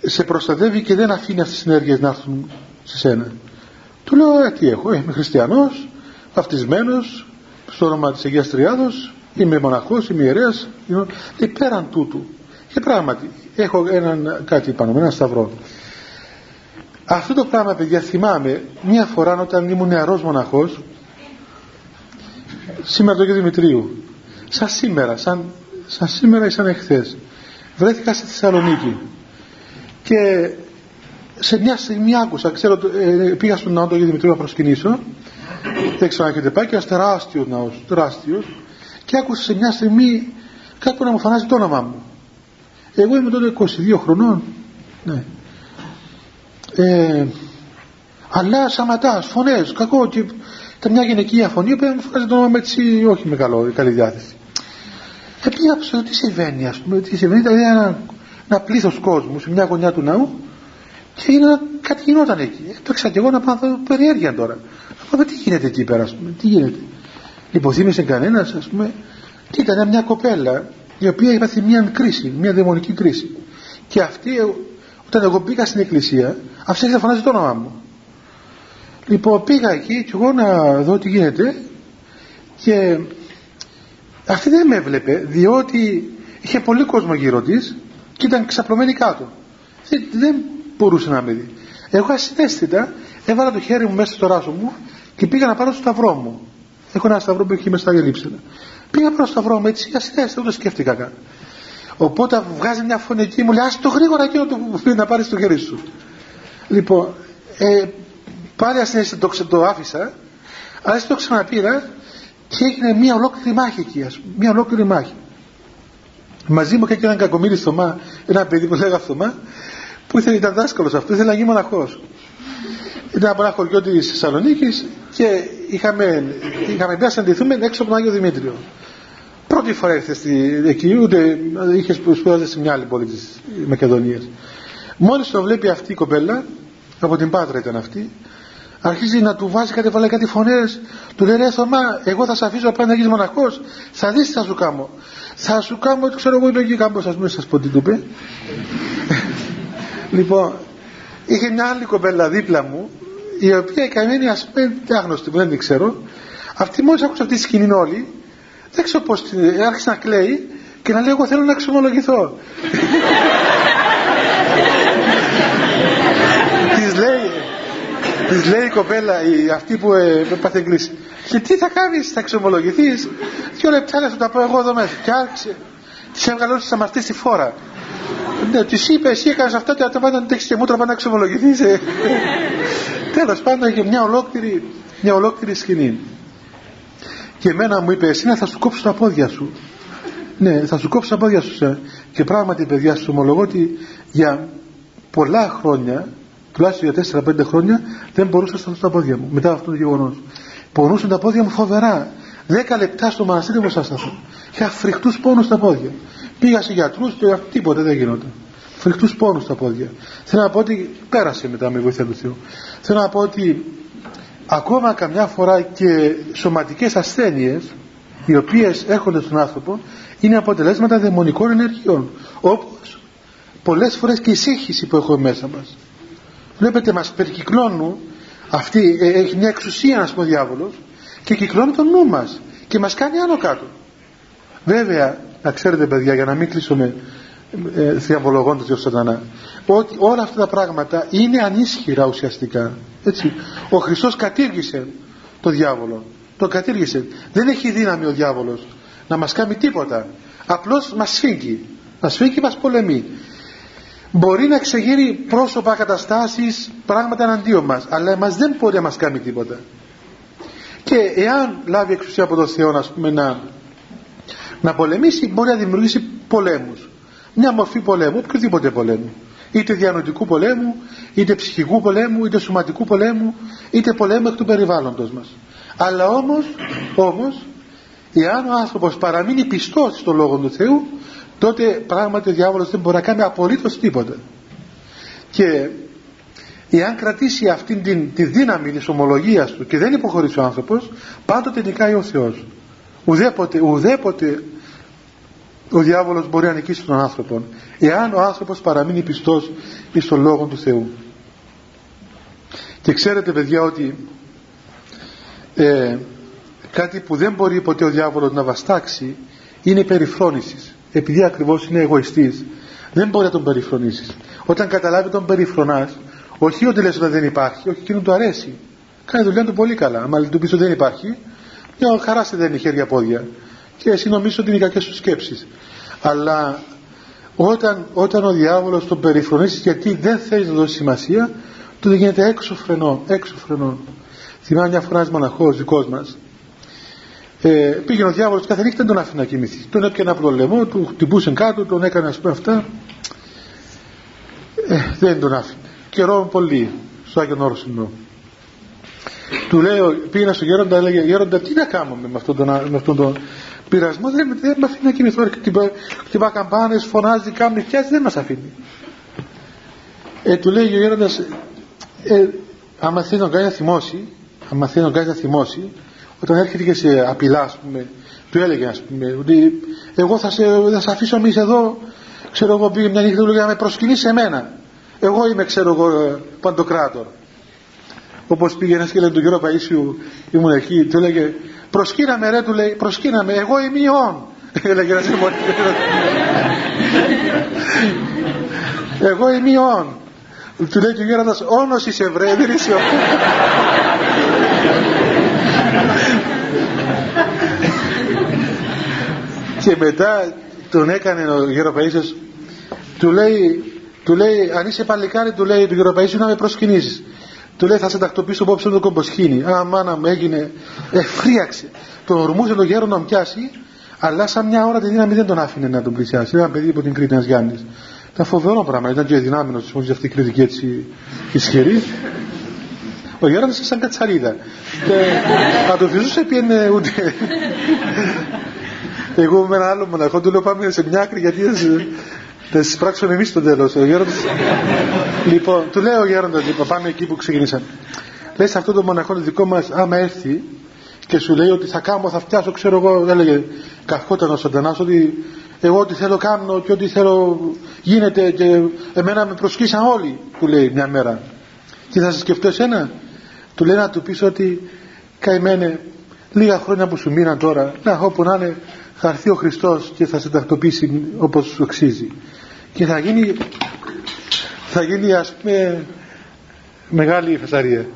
σε προστατεύει και δεν αφήνει αυτές τις ενέργειες να έρθουν σε σένα. Του λέω ε, τι έχω, είμαι χριστιανός βαφτισμένος στο όνομα της Αγίας Τριάδος είμαι μοναχός, είμαι ιερέας και πέραν τούτου και πράγματι έχω έναν κάτι πάνω με ένα σταυρό. Αυτό το πράγμα παιδιά θυμάμαι μια φορά όταν ήμουν νεαρός μοναχός σήμερα το Αγίου Δημητρίου. Σαν σήμερα σαν, σαν σήμερα ή σαν εχθές. Βρέθηκα στη Θεσσαλονίκη και σε μια στιγμή άκουσα ξέρω, ε, πήγα στον ναό του Αγίου Δημητρίου να προσκυνήσω. Δεν ξέρω αν έχετε πάει και ένας τεράστιος ναός τεράστιος και άκουσα σε μια στιγμή κάπου να μου φανάζει το όνομά μου. Εγώ είμαι τότε 22 χρονών. Ναι. Ε, αλλά σαματάς, φωνές, κακό και ήταν μια γυναικεία φωνή που μου φωνάζει το όνομα έτσι όχι με καλό, καλή διάθεση. Και πήγα ψηλό τι συμβαίνει ας πούμε τι συμβαίνει. Ήταν ένα, ένα πλήθος κόσμου σε μια γωνιά του ναού. Και είναι, κάτι γινόταν εκεί. Έπαιξα και εγώ να πάω να περιέργεια τώρα. Να πω τι γίνεται εκεί πέρα ας πούμε τι γίνεται υποθύμησε κανένας ας πούμε και ήταν μια κοπέλα η οποία έπαθε μια κρίση, μια δαιμονική κρίση. Και αυτή όταν εγώ πήγα στην εκκλησία αυτή να φωνάζει το όνομά μου. Λοιπόν πήγα εκεί και εγώ να δω τι γίνεται και αυτή δεν με έβλεπε διότι είχε πολύ κόσμο γύρω της και ήταν ξαπλωμένη κάτω. Δεν, δεν μπορούσε να με δει. Εγώ ασυνέστητα έβαλα το χέρι μου μέσα στο ράσο μου και πήγα να πάρω στο σταυρό μου έχω ένα σταυρό που έχει μέσα στα γελίψενα πήγα να πάρω στο σταυρό μου έτσι ασυνέστητα ούτε σκέφτηκα καν. Οπότε βγάζει μια φωνή εκεί μου λέει ας το γρήγορα εκείνο το να πάρεις το χέρι σου λοιπόν ε, πάλι ασυνέστητα το, το άφησα αλλά το ξαναπήρα και έγινε μια ολόκληρη μάχη εκεί ας πούμε, μια ολόκληρη μάχη. Μαζί μου και έναν κακομίρι Θωμά ένα παιδί που λέγα Θωμά που ήθελε, ήταν δάσκαλος αυτός, ήθελε να γίνει μοναχός. Ήταν από ένα χωριό της Θεσσαλονίκης και είχαμε, είχαμε πει να συναντηθούμε έξω από τον Άγιο Δημήτριο. Πρώτη φορά ήρθε στη, εκεί ούτε είχες σπουδάζει σε μια άλλη πόλη της Μακεδονίας. Μόλις το βλέπει αυτή η κοπέλα από την Πάτρα ήταν αυτή αρχίζει να του βάζει κάτι, βάλε κάτι φωνές. Του λέει ρε Θωμά εγώ θα σε αφήσω να γίνεις μοναχός. Θα δεις τι θα σου κάνω. Θα σου κάνω ξέρω εγώ είμαι εκεί κάμπος ας πούμε σας πω τι του είπε λοιπόν είχε μια άλλη κοπέλα δίπλα μου η οποία η καημένη ας πούμε άγνωστη που δεν την ξέρω. Αυτή μόλις άκουσε αυτή τη σκηνή όλη δεν ξέρω πως άρχισε να κλαίει και να λέει εγώ θέλω να εξομολογηθώ της λέει της λέει η κοπέλα η, αυτή που ε, έπαθε κλείσει και τι θα κάνεις θα εξομολογηθείς; Δυο λεπτά θα τα πω εγώ εδώ μέσα και άρχισε της έβγαλε όλες τις αμαρτίες στη φόρα ναι, της είπε εσύ έκανες αυτά και τα πάντα τέξεις και μούτρα να εξομολογηθείς ε. τέλος πάντων είχε μια ολόκληρη μια ολόκληρη σκηνή και εμένα μου είπε εσύ θα σου κόψω τα πόδια σου ναι θα σου κόψω τα πόδια σου και πράγματι παιδιά σου ομολογώ ότι για πολλά χρόνια τουλάχιστον για 4-5 χρόνια δεν μπορούσα να σταθώ στα πόδια μου μετά αυτό το γεγονός. Πονούσαν τα πόδια μου φοβερά. 10 λεπτά στο μοναστήρι μου σα σταθώ. Είχα φρικτούς πόνους στα πόδια. Πήγα σε γιατρούς και τίποτα δεν γινόταν. Φρικτούς πόνους στα πόδια. Θέλω να πω ότι πέρασε μετά με βοήθεια του Θεού. Θέλω να πω ότι ακόμα καμιά φορά και σωματικές ασθένειες οι οποίες έρχονται στον άνθρωπο είναι αποτελέσματα δαιμονικών ενεργειών. Όπως πολλές φορές και η σύγχυση που έχουμε μέσα μας βλέπετε μας περικυκλώνουν αυτή, ε, έχει μια εξουσία να πούμε ο διάβολος και κυκλώνει τον νου μας και μας κάνει άνω κάτω. Βέβαια να ξέρετε παιδιά για να μην κλείσουμε ε, θριαμβολογώντας τον σατανά ότι όλα αυτά τα πράγματα είναι ανίσχυρα ουσιαστικά έτσι. ο Χριστός κατήργησε το διάβολο. Το κατήργησε. Δεν έχει δύναμη ο διάβολος να μας κάνει τίποτα. Απλώς μας σφίγγει. Μας σφίγγει, μας πολεμεί. Μπορεί να εξεγείρει πρόσωπα, καταστάσεις πράγματα εναντίον μας αλλά μας δεν μπορεί να μας κάνει τίποτα και εάν λάβει εξουσία από τον Θεό ας πούμε, να, να πολεμήσει μπορεί να δημιουργήσει πολέμους. Μια μορφή πολέμου, οποιοδήποτε πολέμου. Είτε διανοητικού πολέμου είτε ψυχικού πολέμου είτε σωματικού πολέμου είτε πολέμου εκ του περιβάλλοντος μας. Αλλά όμως, όμως εάν ο άνθρωπος παραμείνει πιστός στο Λόγο του Θεού τότε πράγματι ο διάβολος δεν μπορεί να κάνει απολύτως τίποτα. Και εάν κρατήσει αυτήν την, τη δύναμη της ομολογίας του και δεν υποχωρήσει ο άνθρωπος πάντοτε νικάει ο Θεός. Ουδέποτε, ουδέποτε ο διάβολος μπορεί να νικήσει τον άνθρωπο εάν ο άνθρωπος παραμείνει πιστός εις τον Λόγο του Θεού. Και ξέρετε παιδιά ότι ε, κάτι που δεν μπορεί ποτέ ο διάβολος να βαστάξει είναι η περιφρόνησης. Επειδή ακριβώς είναι εγωιστής δεν μπορεί να τον περιφρονήσεις. Όταν καταλάβει τον περιφρονάς όχι ότι λες ότι δεν υπάρχει όχι εκείνο του αρέσει. Κάνει δουλειά του πολύ καλά. Άμα του πεις ότι δεν υπάρχει μια χαρά σε δεν χέρια πόδια και εσύ νομίζεις ότι είναι οι κακές σου σκέψεις. Αλλά όταν, όταν ο διάβολος τον περιφρονήσεις γιατί δεν θέλεις να δώσεις σημασία τότε γίνεται έξω φρενών έξω φρενών θυμάμαι μια φορά ένας μοναχός δικός μας ε, πήγαινε ο διάβολος κάθε νύχτα δεν τον άφηνε να κοιμηθεί. Τον έπιανε από το λαιμό του χτυπούσε κάτω τον έκανε ας πούμε αυτά. Ε, δεν τον άφηνε καιρό πολύ στο Άγιον Όρσινο του λέω πήγαινα στο γέροντα έλεγε γέροντα τι να κάνουμε με αυτόν τον, με αυτόν τον πειρασμό; Δεν, δεν με αφήνει να κοιμηθώ χτυπά, χτυπά καμπάνες φωνάζει κάνει φτιάζει δεν μας αφήνει ε, του λέει ο γέροντας ε, άμα θέλει να κάνει να θυμώσει άμα θέλει να κάνει να θυμώσει όταν έρχεται και σε απειλά ας πούμε του έλεγε ας πούμε ότι εγώ θα σε, θα σε αφήσω εμείς εδώ ξέρω εγώ πήγε μια νύχτα του λέγε να με προσκυνήσει εμένα εγώ είμαι ξέρω εγώ παντοκράτορ. Όπως πήγε ένας και λέει του Γιώργο Παΐσιου ήμουν εκεί του έλεγε προσκύναμε ρε του λέει προσκύναμε εγώ είμαι ιόν έλεγε ένας εγώ είμαι ιόν του λέει του Γέροντας όνος είσαι βρε δεν είσαι και μετά τον έκανε ο Γεροπαΐσιος του λέει, του λέει αν είσαι παλικάρι του λέει του Γεροπαΐσιου να με προσκυνήσεις. Του λέει θα σε τακτοποιήσω απόψε το κομποσχήνι α μάνα μου έγινε εφρίαξε τον ορμούσε το γέρο να μου πιάσει αλλά σαν μια ώρα τη δύναμη δεν τον άφηνε να τον πλησιάσει. Ένα παιδί από την Κρήτη ένας Γιάννης. Ήταν φοβερό πράγμα. Ήταν και δυνάμενος μόλις αυτή η κριτική έτσι ισχυρή. Ο Γέροντας σαν κατσαρίδα. Και θα το φυσούσε πιένε ούτε. Εγώ με ένα άλλο μοναχό του λέω πάμε σε μια άκρη γιατί θα πράξουμε εμείς το τέλος ο Γέροντας. Λοιπόν του λέει ο Γέροντας λοιπόν πάμε εκεί που ξεκινήσαμε. Λέει σε αυτό το μοναχό το δικό μας άμα έρθει και σου λέει ότι θα κάνω, θα φτιάσω, ξέρω εγώ, έλεγε καυχόταν ο Σαντανάς ότι εγώ ό,τι θέλω κάνω και ό,τι θέλω γίνεται και εμένα με προσκύσαν όλοι, του λέει μια μέρα. Και θα σε σκεφτώ εσένα, του λέει να του πεις ότι καημένε λίγα χρόνια που σου μείναν τώρα να όπου να είναι θα έρθει ο Χριστός και θα σε τακτοποιήσει όπως σου αξίζει και θα γίνει θα γίνει ας πούμε μεγάλη φασαρία.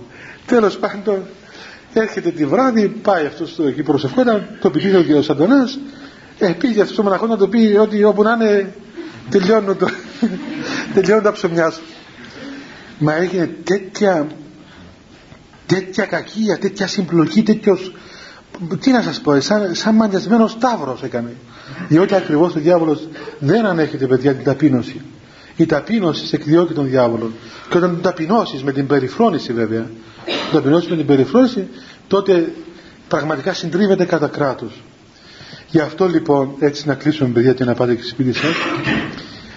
Τέλος πάντων έρχεται τη βράδυ πάει αυτός στο εκεί προσευχόταν το επιτύχει ο Σαντονάς ε, πήγε αυτός ο μοναχός να το πει ότι όπου να είναι τελειώνουν, το, τελειώνουν τα ψωμιά σου. Μα έγινε τέτοια τέτοια κακία, τέτοια συμπλοκή, τέτοιος τι να σας πω, σαν, σαν μανιασμένος σταύρος έκανε. Διότι ακριβώς ο διάβολος δεν ανέχεται παιδιά την ταπείνωση. Η ταπείνωση εκδιώκει τον διάβολο και όταν τον ταπεινώσεις με την περιφρόνηση βέβαια τον ταπεινώσεις με την περιφρόνηση τότε πραγματικά συντρίβεται κατά κράτος. Γι' αυτό λοιπόν έτσι να κλείσουμε παιδιά και να πάτε και σπίτι σας.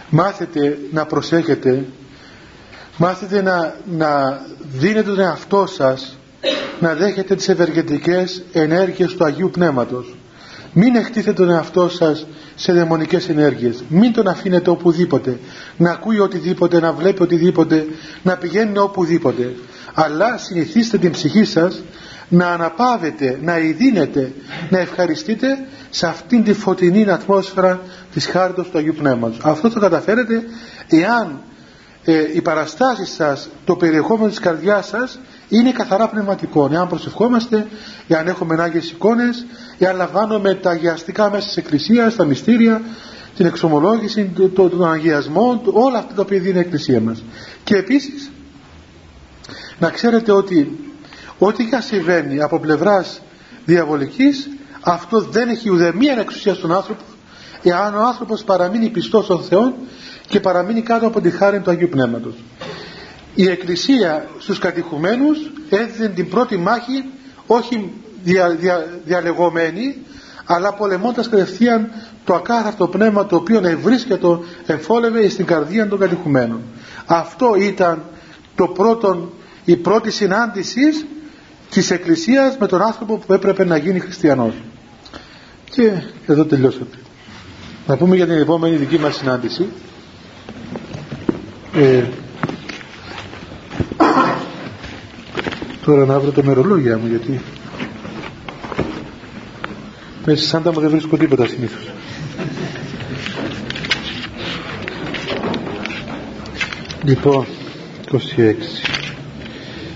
Μάθετε να προσέχετε. Μάθετε να, να δίνετε τον εαυτό σας να δέχετε τις ευεργετικές ενέργειες του Αγίου Πνεύματος. Μην εκτίθετε τον εαυτό σας σε δαιμονικές ενέργειες. Μην τον αφήνετε οπουδήποτε. Να ακούει οτιδήποτε, να βλέπει οτιδήποτε να πηγαίνει οπουδήποτε. Αλλά συνηθίστε την ψυχή σας να αναπάβετε, να ειδύνετε να ευχαριστείτε σε αυτήν τη φωτεινή ατμόσφαιρα της χάριτος του Αγίου Πνεύματος. Αυτό θα καταφέρετε εάν ε, οι παραστάσεις σας το περιεχόμενο της καρδιάς σας είναι καθαρά πνευματικό. Εάν προσευχόμαστε, εάν έχουμε άγιες εικόνες, εάν λαμβάνουμε τα αγιαστικά μέσα της Εκκλησίας, τα μυστήρια, την εξομολόγηση, τον αγιασμό, όλα αυτά τα οποία δίνει η Εκκλησία μας. Και επίσης, να ξέρετε ότι ό,τι και συμβαίνει από πλευράς διαβολικής, αυτό δεν έχει ουδέμια εξουσία στον άνθρωπο, εάν ο άνθρωπος παραμείνει πιστός στον Θεό και παραμείνει κάτω από τη χάρη του Αγίου Πνεύματος. Η Εκκλησία στους κατηχουμένους έδινε την πρώτη μάχη όχι δια, δια, διαλεγωμένη αλλά πολεμώντας κατευθείαν το ακάθαρτο πνεύμα το οποίο ευρίσκεται εμφόλευε στην καρδία των κατηχουμένων. Αυτό ήταν το πρώτο, η πρώτη συνάντησης της Εκκλησίας με τον άνθρωπο που έπρεπε να γίνει χριστιανός. Και εδώ τελειώσαμε. Να πούμε για την επόμενη δική μας συνάντηση. Ε, τώρα να βρω το μερολόγια μου γιατί μέσα σαν τα μου δεν βρίσκω τίποτα συνήθως. Λοιπόν, 26.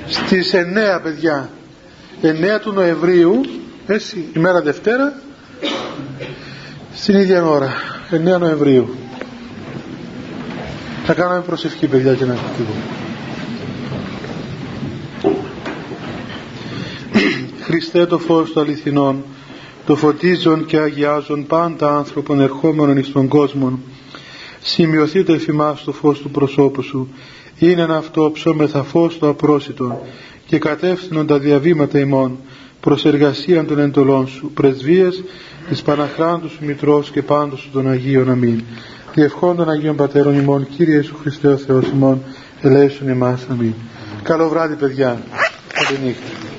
Στις 9 παιδιά, 9 του Νοεμβρίου, έτσι, ημέρα Δευτέρα, στην ίδια ώρα, 9 Νοεμβρίου. Θα κάνουμε προσευχή παιδιά και να φύγουμε. Χριστέ το φως του αληθινών, το φωτίζον και αγιάζον πάντα άνθρωπον ερχόμενων εις τον κόσμο, σημειωθείτε εφημάς το φως του προσώπου σου, είναι αυτό ψώμεθα φως το απρόσιτο και κατεύθυνον τα διαβήματα ημών προς εργασίαν των εντολών σου, πρεσβείες της Παναχράντους σου Μητρός και πάντως σου των Αγίων Αμήν. Διευχών των Αγίων Πατέρων ημών, Κύριε Ιησού Χριστέ ο Θεός ημών, ελέησον εμάς. Αμήν. Καλό βράδυ παιδιά. Καλή νύχτα.